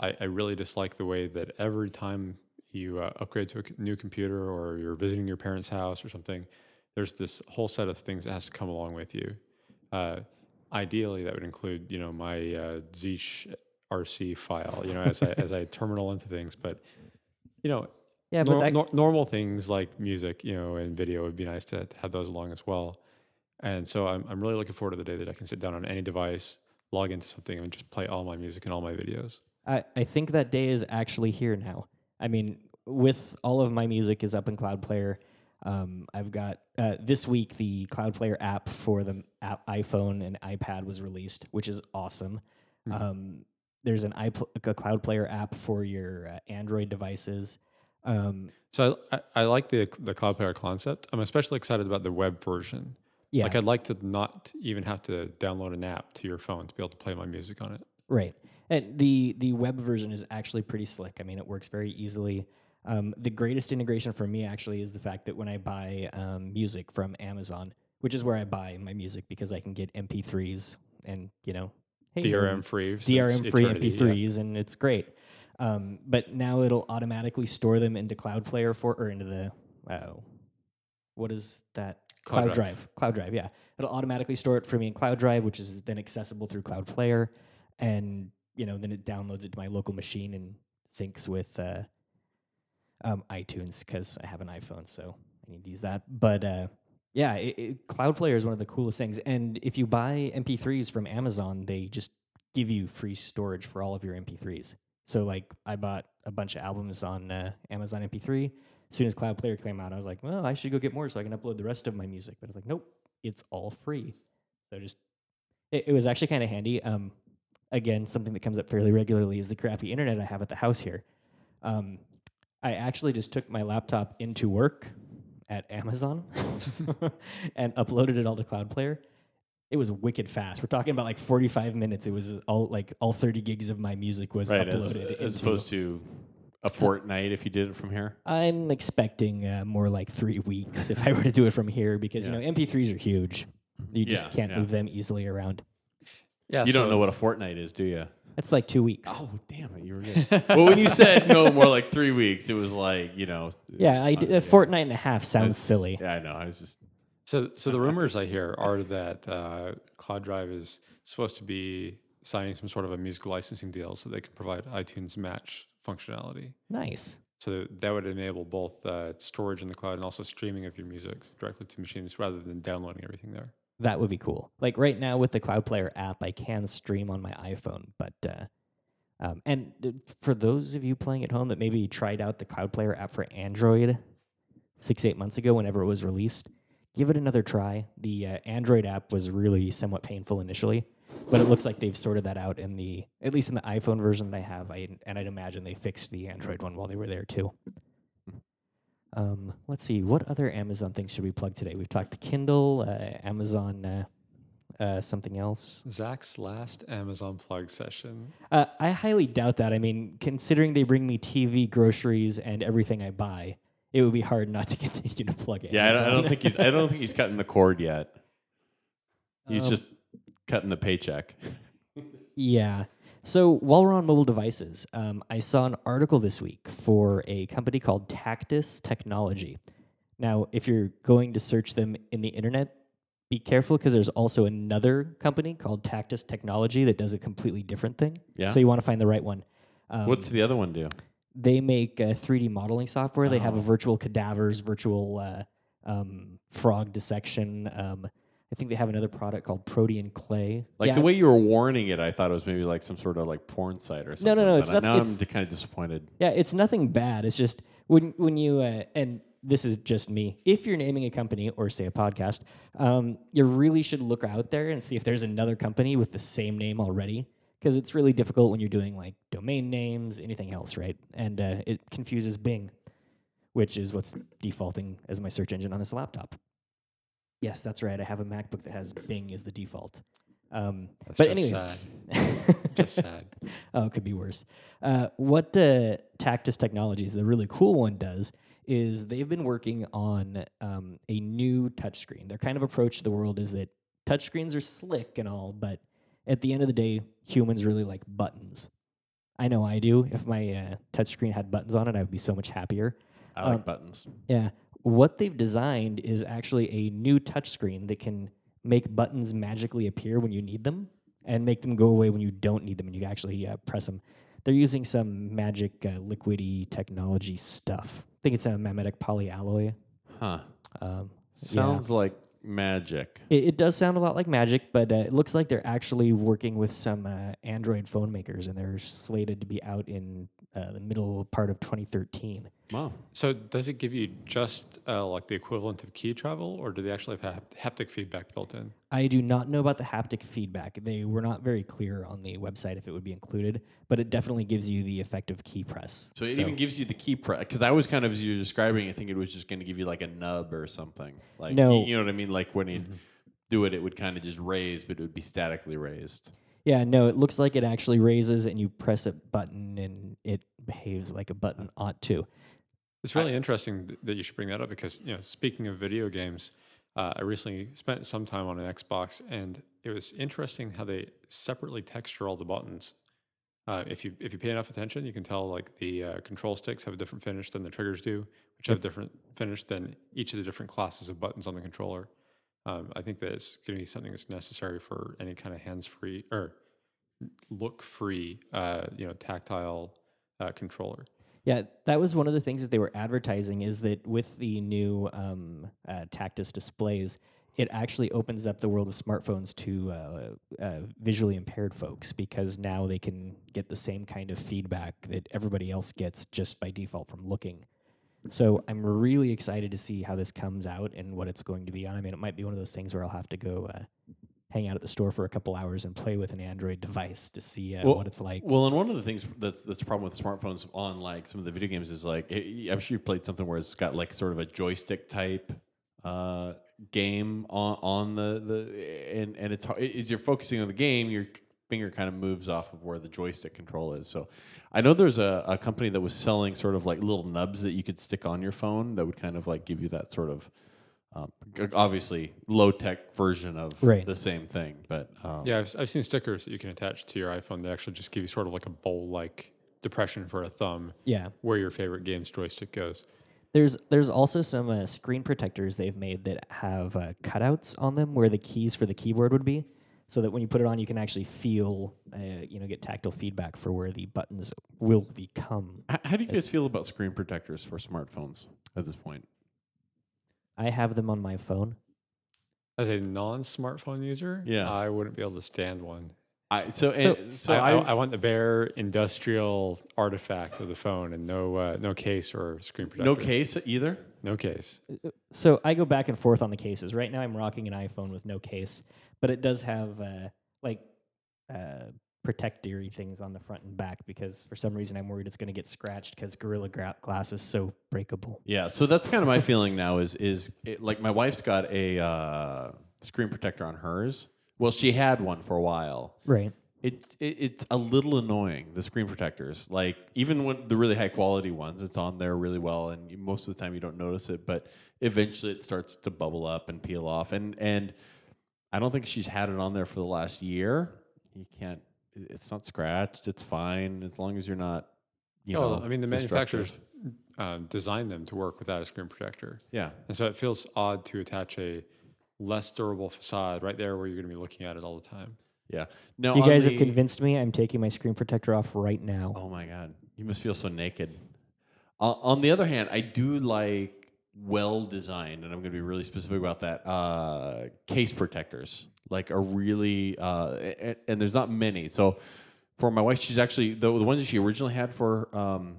I, I really dislike the way that every time you uh, upgrade to a new computer or you're visiting your parents' house or something, there's this whole set of things that has to come along with you. Uh, ideally, that would include, you know, my uh, Zeech RC file, you know, as I as I terminal into things, but you know, yeah, but nor- that, nor- normal things like music, you know, and video would be nice to, to have those along as well. And so I'm, I'm really looking forward to the day that I can sit down on any device, log into something, and just play all my music and all my videos. I, I think that day is actually here now. I mean, with all of my music is up in Cloud Player. Um, I've got uh, this week the Cloud Player app for the app, iPhone and iPad was released, which is awesome. Um, there's an iPl- a Cloud Player app for your uh, Android devices. Um, So I, I, I like the the Cloud Player concept. I'm especially excited about the web version. yeah, Like I'd like to not even have to download an app to your phone to be able to play my music on it. Right. And the the web version is actually pretty slick. I mean, it works very easily. Um, the greatest integration for me actually is the fact that when I buy um, music from Amazon, which is where I buy my music because I can get MP3s and you know, hey, DRM free. DRM free eternity. MP3s, and it's great. Um, but now it'll automatically store them into Cloud Player for or into the oh, what is that? Cloud Cloud, Drive. Drive. Cloud Drive, yeah. It'll automatically store it for me in Cloud Drive, which is then accessible through Cloud Player, and you know then it downloads it to my local machine and syncs with uh, um, iTunes because I have an iPhone, so I need to use that. But uh, yeah, it, it, Cloud Player is one of the coolest things. And if you buy MP3s from Amazon, they just give you free storage for all of your MP3s. So like I bought a bunch of albums on uh, Amazon MP3. As soon as Cloud Player came out, I was like, well, I should go get more so I can upload the rest of my music. But it's like, nope, it's all free. So just it, it was actually kind of handy. Um, again, something that comes up fairly regularly is the crappy internet I have at the house here. Um, I actually just took my laptop into work at Amazon and uploaded it all to Cloud Player. It was wicked fast. We're talking about like 45 minutes. It was all like all 30 gigs of my music was Right. As, uploaded. as into- opposed to a fortnight if you did it from here. I'm expecting uh, more like three weeks if I were to do it from here because Yeah. you know MP3s are huge. You just Yeah, can't yeah. move them easily around. Yeah, You don't so- know what a fortnight is, do you? That's like two weeks. Oh, damn it. You were good. well, when you said no more like three weeks, it was like, you know. yeah, I it's a fortnight and a half sounds silly. Yeah, I know. I was just. So, so the rumors I hear are that uh, Cloud Drive is supposed to be signing some sort of a music licensing deal so they can provide iTunes Match functionality. Nice. So that would enable both uh, storage in the cloud and also streaming of your music directly to machines rather than downloading everything there. That would be cool. Like right now with the Cloud Player app, I can stream on my iPhone, but uh, um, and uh, for those of you playing at home that maybe tried out the Cloud Player app for Android six eight months ago, whenever it was released, give it another try. The uh, Android app was really somewhat painful initially, but it looks like they've sorted that out in the at least in the iPhone version that I have. I and I'd imagine they fixed the Android one while they were there too. Um, let's see, what other Amazon things should we plug today? We've talked the Kindle, uh, Amazon, uh, uh, something else. Zach's last Amazon plug session. Uh, I highly doubt that. I mean, considering they bring me TV, groceries, and everything I buy, it would be hard not to continue to plug it. Yeah, I don't, I don't think he's. I don't think he's cutting the cord yet. He's Um, just cutting the paycheck. Yeah. So while we're on mobile devices, um, I saw an article this week for a company called Tactus Technology. Now, if you're going to search them in the internet, be careful because there's also another company called Tactus Technology that does a completely different thing. Yeah. So you want to find the right one. Um, What's the other one do? they make uh, 3D modeling software. They Oh. have a virtual cadavers, virtual uh, um, frog dissection. Um, I think they have another product called Protean Clay. Like Yeah, the way you were warning it, I thought it was maybe like some sort of like porn site or something. no, no, no. it's not- Now it's- I'm kind of disappointed. Yeah, it's nothing bad. It's just when when you uh, and this is just me. If you're naming a company or say a podcast, um, you really should look out there and see if there's another company with the same name already, because it's really difficult when you're doing like domain names, anything else, right? And uh, it confuses Bing, which is what's defaulting as my search engine on this laptop. Yes, that's right. I have a MacBook that has Bing as the default. Um, That's but just anyways, sad. Just sad. oh, it could be worse. Uh, what uh, Tactus Technologies, the really cool one, does is they've been working on um, a new touchscreen. Their kind of approach to the world is that touchscreens are slick and all, but at the end of the day, humans really like buttons. I know I do. If my uh, touchscreen had buttons on it, I would be so much happier. I like Um, buttons. Yeah. What they've designed is actually a new touchscreen that can make buttons magically appear when you need them and make them go away when you don't need them and you actually uh, press them. They're using some magic uh, liquidy technology stuff. I think it's a magnetic polyalloy. Huh. Um, Sounds like magic. it, it does sound a lot like magic, but uh, it looks like they're actually working with some uh, Android phone makers and they're slated to be out in uh, the middle part of 2013. Wow. So does it give you just uh, like the equivalent of key travel, or do they actually have hap- haptic feedback built in? I do not know about the haptic feedback. They were not very clear on the website if it would be included, but it definitely gives you the effective key press. So it even gives you the key press because I was kind of as you were describing, I think it was just going to give you like a nub or something. Like No. you, you know what I mean? Like when you do it, it would kind of just raise, but it would be statically raised. Yeah, no, it looks like it actually raises and you press a button and it behaves like a button ought to. It's really interesting that you should bring that up because you know, speaking of video games, uh, I recently spent some time on an Xbox, and it was interesting how they separately texture all the buttons. Uh, if you if you pay enough attention, you can tell like the uh, control sticks have a different finish than the triggers do, which have a different finish than each of the different classes of buttons on the controller. Um, I think that it's going to be something that's necessary for any kind of hands-free or look-free, uh, you know, tactile uh, controller. Yeah, that was one of the things that they were advertising is that with the new um, uh, Tactus displays, it actually opens up the world of smartphones to uh, uh, visually impaired folks because now they can get the same kind of feedback that everybody else gets just by default from looking. So I'm really excited to see how this comes out and what it's going to be on. I mean, it might be one of those things where I'll have to go uh, hang out at the store for a couple hours and play with an Android device to see uh, Well- what it's like. Well, and one of the things that's that's the problem with smartphones on like some of the video games is like i I'm sure you've played something where it's got like sort of a joystick type uh, game on on the the and and it's hard, as you're focusing on the game, your finger kind of moves off of where the joystick control is. So, I know there's a, a company that was selling sort of like little nubs that you could stick on your phone that would kind of like give you that sort of. Um, obviously, low tech version of Right. the same thing, but um, Yeah, I've, I've seen stickers that you can attach to your iPhone that actually just give you sort of like a bowl like depression for a thumb yeah. where your favorite game's joystick goes. There's there's also some uh, screen protectors they've made that have uh, cutouts on them where the keys for the keyboard would be, so that when you put it on, you can actually feel, uh, you know, get tactile feedback for where the buttons will become. H- How do you guys feel about screen protectors for smartphones at this point? I have them on my phone. As a non smartphone user, Yeah. I wouldn't be able to stand one. I so So- and, so I, I, I want the bare industrial artifact of the phone and no uh, no case or screen protector. no case either. No case. So I go back and forth on the cases. Right now, I'm rocking an iPhone with no case, but it does have uh, like uh, protectory things on the front and back because for some reason I'm worried it's going to get scratched because Gorilla Gra- Glass is so breakable. Yeah, so that's kind of my feeling now. Is is it, like my wife's got a uh, screen protector on hers. Well, she had one for a while. Right. It, it it's a little annoying the screen protectors. Like even when the really high quality ones, it's on there really well, and you, most of the time you don't notice it. But eventually, it starts to bubble up and peel off. And and I don't think she's had it on there for the last year. You can't. It's not scratched. It's fine as long as you're not. You oh, know, I mean, the manufacturers um, designed them to work without a screen protector. Yeah. And so it feels odd to attach a less durable facade right there where you're going to be looking at it all the time. Yeah. No, You guys the- have convinced me. I'm taking my screen protector off right now. Oh my god, you must feel so naked. Uh, on the other hand, I do like well designed, and I'm going to be really specific about that. Uh, case protectors, like, are really, uh, and, and there's not many. So for my wife, she's actually the, the ones that she originally had for um,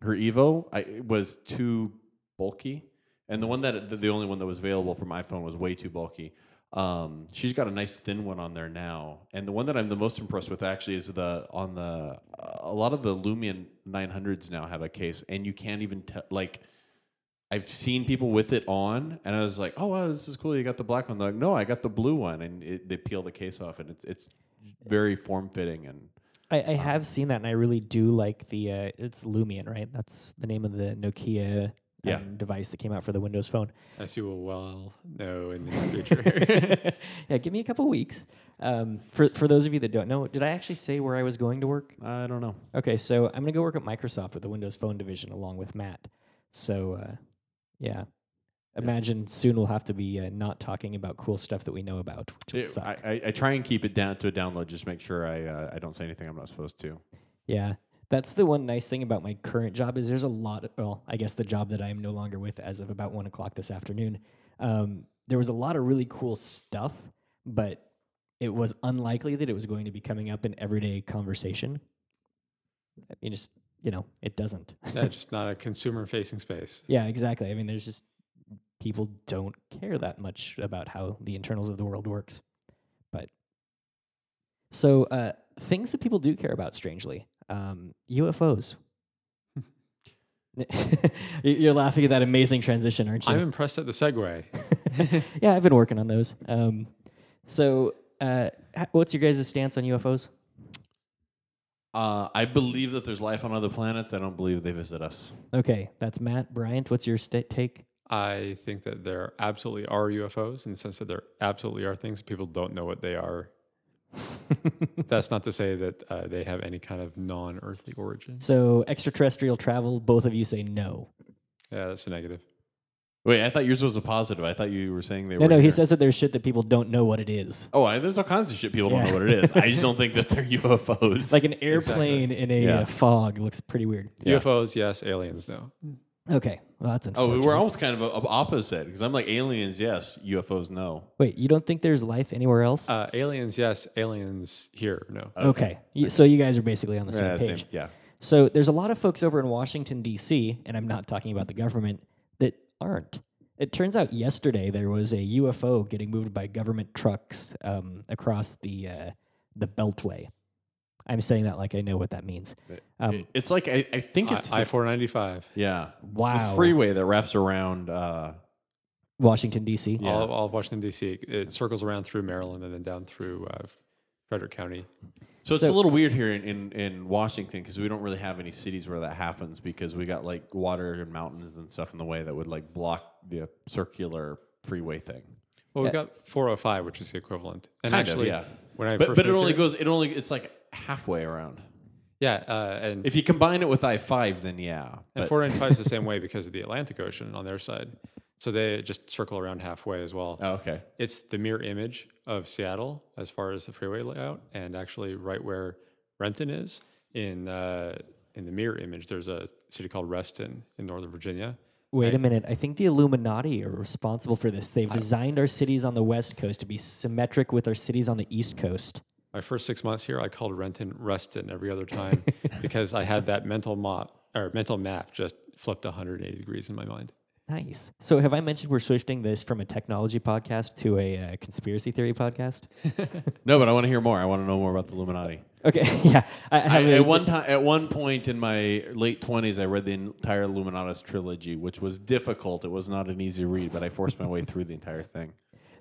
her Evo, I it was too bulky, and the one that the, the only one that was available for my phone was way too bulky. Um, she's got a nice thin one on there now, and the one that I'm the most impressed with actually is the on the a lot of the Lumia 900s now have a case, and you can't even tell. Like, I've seen people with it on, and I was like, "Oh wow, this is cool. You got the black one." They're like, "No, I got the blue one," and it, they peel the case off, and it's it's very form fitting and I, I have seen that, and I really do like the. Uh, it's Lumia, right? That's the name of the Nokia Yeah. um, device that came out for the Windows Phone. As you will well know in the future. yeah, give me a couple weeks. Um, for for those of you that don't know, did I actually say where I was going to work? I don't know. Okay, so I'm gonna go work at Microsoft with the Windows Phone division along with Matt. So, uh, yeah. Imagine soon we'll have to be uh, not talking about cool stuff that we know about, which will It- suck. I, I, I try and keep it down to a download, just make sure I uh, I don't say anything I'm not supposed to. Yeah. That's the one nice thing about my current job is there's a lot of, well, I guess the job that I am no longer with as of about one o'clock this afternoon. Um, there was a lot of really cool stuff, but it was unlikely that it was going to be coming up in everyday conversation. I mean, just, you know, it doesn't. yeah, just not a consumer facing space. yeah, exactly. I mean, there's just people don't care that much about how the internals of the world works. But so uh, things that people do care about, strangely, um, UFOs. You- You're laughing at that amazing transition, aren't you? I'm impressed at the segue. yeah, I've been working on those. Um, so, uh, what's your guys' stance on UFOs? Uh, I believe that there's life on other planets. I don't believe they visit us. Okay, that's Matt Bryant. What's your sta take? I think that there absolutely are UFOs in the sense that there absolutely are things people don't know what they are. That's not to say that uh, they have any kind of non earthly origin. So, extraterrestrial travel. Both of you say no. Yeah, that's a negative. Wait, I thought yours was a positive. I thought you were saying they No, were. no. No, he here. says that there's shit that people don't know what it is. Oh, I, there's all kinds of shit people don't Yeah. know what it is. I just don't think that they're UFOs. Like an airplane in a Yeah. fog looks pretty weird. Yeah. UFOs, yes. Aliens, no. Okay, well that's interesting. oh, unfortunate. we're almost kind of a, a opposite because I'm like aliens, yes. UFOs, no. Wait, you don't think there's life anywhere else? Uh, aliens, yes. Aliens here, no. okay, Y- so you guys are basically on the same Yeah, page. same- yeah. So there's a lot of folks over in Washington D.C., and I'm not talking about the government that aren't. It turns out yesterday there was a UFO getting moved by government trucks um, across the uh, the Beltway. I'm saying that like I know what that means. Um, it's like I, I think it's I the, four ninety five. yeah, It's Wow. the freeway that wraps around. Uh, Washington D.C. Yeah. All, of, all of Washington D.C. It circles around through Maryland and then down through uh, Frederick County. so it's So- a little weird here in, in, in Washington because we don't really have any cities where that happens because we got like water and mountains and stuff in the way that would like block the circular freeway thing. Well, we've got 405, which is the equivalent. And Kind of, actually, yeah. when I But first but it moved only here- goes. It only it's like halfway around. yeah, uh, and If you combine it with I five, then yeah. and But- 495 is the same way because of the Atlantic Ocean on their side. So they just circle around halfway as well. oh, okay. It's the mirror image of Seattle as far as the freeway layout, and actually right where Renton is in uh, in the mirror image, there's a city called Reston in Northern Virginia. Wait a minute. I think the Illuminati are responsible for this. They've designed our cities on the West Coast to be symmetric with our cities on the East Coast. My first six months here, I called Renton Reston every other time because I had that mental map or mental map just flipped 180 degrees in my mind. Nice. So, have I mentioned we're switching this from a technology podcast to a uh, conspiracy theory podcast? No, but I want to hear more. I want to know more about the Illuminati. Okay. yeah. I, I, have a- at one time, at one point in my late twenties, I read the entire Illuminatus trilogy, which was difficult. It was not an easy read, but I forced my way through the entire thing.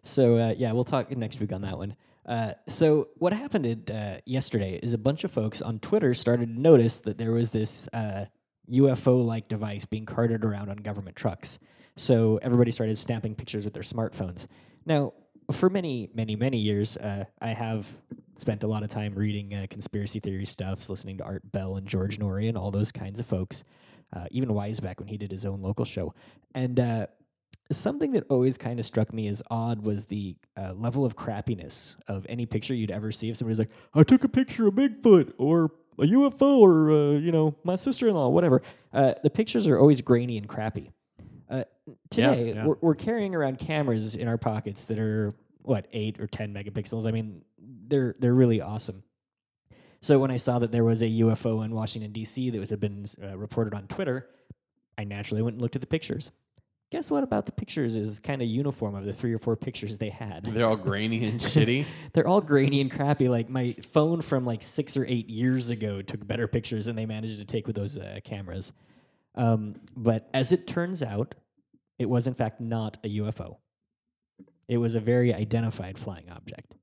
So uh, yeah, we'll talk next week on that one. Uh, so what happened uh, yesterday is a bunch of folks on Twitter started to notice that there was this uh, UFO-like device being carted around on government trucks. So everybody started snapping pictures with their smartphones. Now, for many, many, many years, uh, I have spent a lot of time reading uh, conspiracy theory stuff, listening to Art Bell and George Noory and all those kinds of folks. Even Wiseback when he did his own local show, and something that always kind of struck me as odd was the uh, level of crappiness of any picture you'd ever see. If somebody's like, "I took a picture of Bigfoot," or a UFO, or uh, you know, my sister-in-law, whatever. Uh, the pictures are always grainy and crappy. Uh, today, yeah. We're, we're carrying around cameras in our pockets that are what eight or ten megapixels. I mean, they're they're really awesome. So when I saw that there was a UFO in Washington D.C. that had been uh, reported on Twitter, I naturally went and looked at the pictures. Guess what about the pictures is kind of uniform of the three or four pictures they had. They're all grainy and shitty. They're all grainy and crappy. Like my phone from like six or eight years ago took better pictures than they managed to take with those uh, cameras. Um, but as it turns out, it was in fact not a UFO. It was a very identified flying object.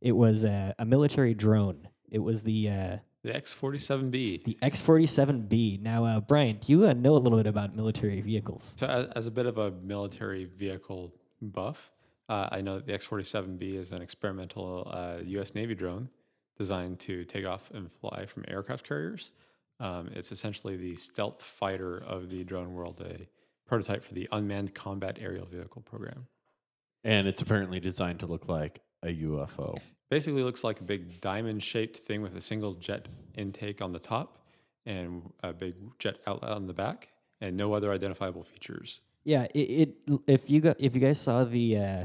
It was a, a military drone. It was the uh, The X-47B. the X forty seven B. Now, uh, Bryant, do you uh, know a little bit about military vehicles? So, as, as a bit of a military vehicle buff, uh, I know that the X-47B is an experimental uh, U.S. Navy drone designed to take off and fly from aircraft carriers. Um, it's essentially the stealth fighter of the drone world, a prototype for the Unmanned Combat Aerial Vehicle program. and it's apparently designed to look like a UFO. Basically, looks like a big diamond-shaped thing with a single jet intake on the top and a big jet outlet on the back, and no other identifiable features. Yeah, it, it if you if you guys saw the uh,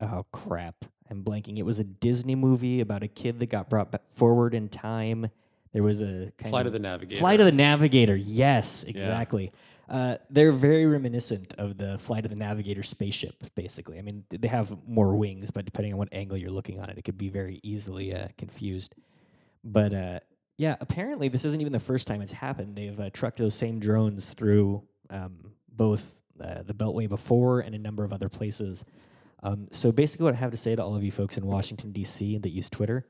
oh crap, I'm blanking. It was a Disney movie about a kid that got brought back forward in time. There was a kind Flight of, of the Navigator. Flight of the Navigator. Yes, exactly. Uh, they're very reminiscent of the Flight of the Navigator spaceship. Basically, I mean they have more wings, but depending on what angle you're looking on it, it could be very easily uh, confused. But uh, yeah, apparently this isn't even the first time it's happened. They've uh, trucked those same drones through um, both uh, the Beltway before and a number of other places. Um, so basically, what I have to say to all of you folks in Washington D.C. that use Twitter,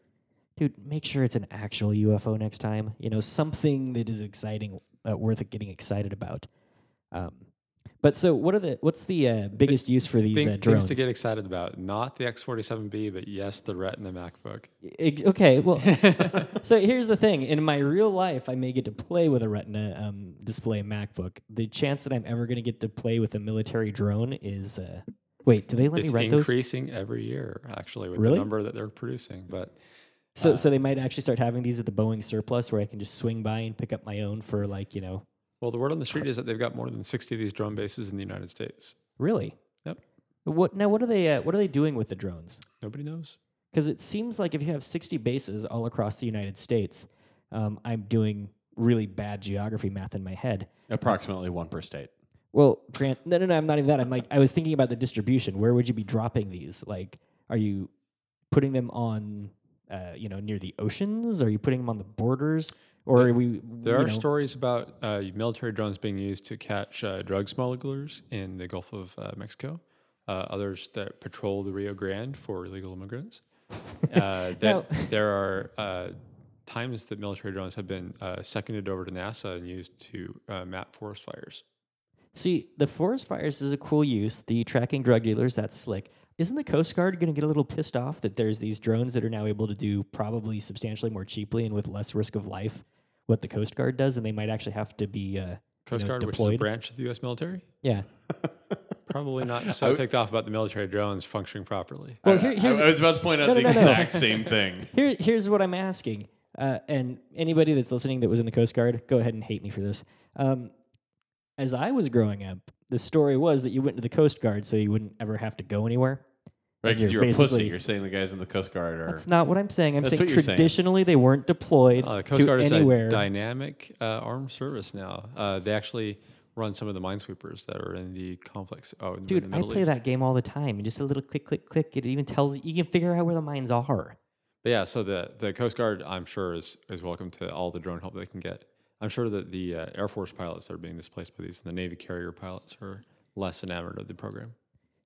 dude, make sure it's an actual UFO next time. You know, something that is exciting, worth getting excited about. Um, but so, what are the what's the uh, biggest use for these uh, drones? things to get excited about. Not the X47B, but yes, the Retina MacBook. Ex- Okay, well, so here's the thing. In my real life, I may get to play with a Retina um, display MacBook. The chance that I'm ever going to get to play with a military drone is. Uh, wait, do they let It's me rent those? increasing every year, actually, with Really? the number that they're producing. But So, so they might actually start having these at the Boeing surplus, where I can just swing by and pick up my own for like you know, well, the word on the street is that they've got more than 60 of these drone bases in the United States. really. Yep. What now? What are they? Uh, what are they doing with the drones? Nobody knows. Because it seems like if you have 60 bases all across the United States, um, I'm doing really bad geography math in my head. Approximately one per state. Well, Grant, no, no, no, I'm not even that. I'm like, I was thinking about the distribution. Where would you be dropping these? Like, are you putting them on, uh, you know, near the oceans? Are you putting them on the borders? Or we? There are know- stories about uh, military drones being used to catch uh, drug smugglers in the Gulf of uh, Mexico. Uh, others that patrol the Rio Grande for illegal immigrants. Uh, that Now- there are uh, times that military drones have been uh, seconded over to NASA and used to uh, map forest fires. See, the forest fires is a cool use. The tracking drug dealers, that's slick. Isn't the Coast Guard going to get a little pissed off that there's these drones that are now able to do probably substantially more cheaply and with less risk of life what the Coast Guard does, and they might actually have to be, uh, Coast know, Guard, which is a deployed? branch of the U.S. military, yeah. probably not so ticked off about the military drones functioning properly. Well, I- here, here's I was about to point out No, the no, no, no. exact same thing. Here, here's what I'm asking. Uh, and anybody that's listening that was in the Coast Guard, go ahead and hate me for this. Um, as I was growing up, the story was that you went to the Coast Guard so you wouldn't ever have to go anywhere. Right, because you're you're a pussy. You're saying the guys in the Coast Guard are. That's not what I'm saying. I'm That's saying what you're saying. traditionally they weren't deployed Uh, the Coast to Guard is anywhere. a dynamic uh, armed service now. Uh, they actually run some of the minesweepers that are in the conflicts. Oh, in Dude, the I Middle play East. that game all the time. Just a little click, click, click. It even tells you can figure out where the mines are. But yeah, so the the Coast Guard, I'm sure, is is welcome to all the drone help they can get. I'm sure that the uh, Air Force pilots that are being displaced by these, and the Navy carrier pilots, are less enamored of the program.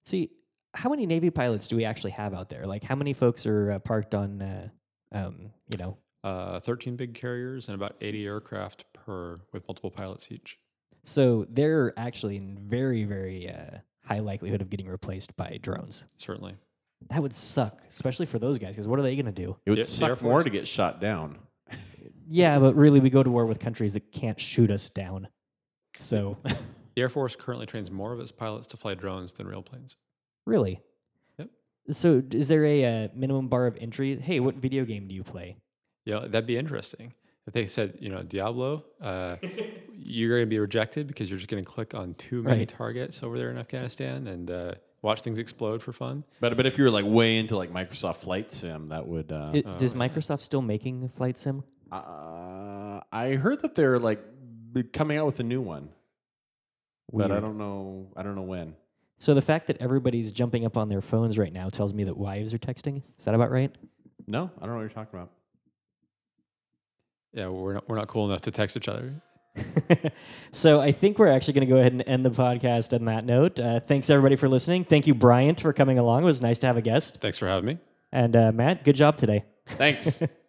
See, how many Navy pilots do we actually have out there? Like, how many folks are uh, parked on, uh, um, you know, Uh, 13 big carriers and about 80 aircraft per, with multiple pilots each. So they're actually in very, very uh, high likelihood of getting replaced by drones. Certainly. That would suck, especially for those guys, because what are they going to do? it would Yeah, the suck Air more to get shot down. Yeah, but really, we go to war with countries that can't shoot us down. So, the Air Force currently trains more of its pilots to fly drones than real planes. Really? Yep. So, is there a, uh minimum bar of entry? Hey, what video game do you play? Yeah, that'd be interesting. If they said, you know, Diablo, uh, you're going to be rejected because you're just going to click on too many Right. targets over there in Afghanistan and uh, watch things explode for fun. But but if you were like way into like Microsoft Flight Sim, that would. Uh, It, does Microsoft still making the flight sim? uh, I heard that they're like coming out with a new one, but I don't know. I don't know when. So the fact that everybody's jumping up on their phones right now tells me that wives are texting. Is that about right? No, I don't know what you're talking about. Yeah, we're not, we're not cool enough to text each other. so I think we're actually going to go ahead and end the podcast on that note. Uh, thanks everybody for listening. Thank you, Bryant, for coming along. It was nice to have a guest. Thanks for having me. And uh, Matt, good job today. Thanks.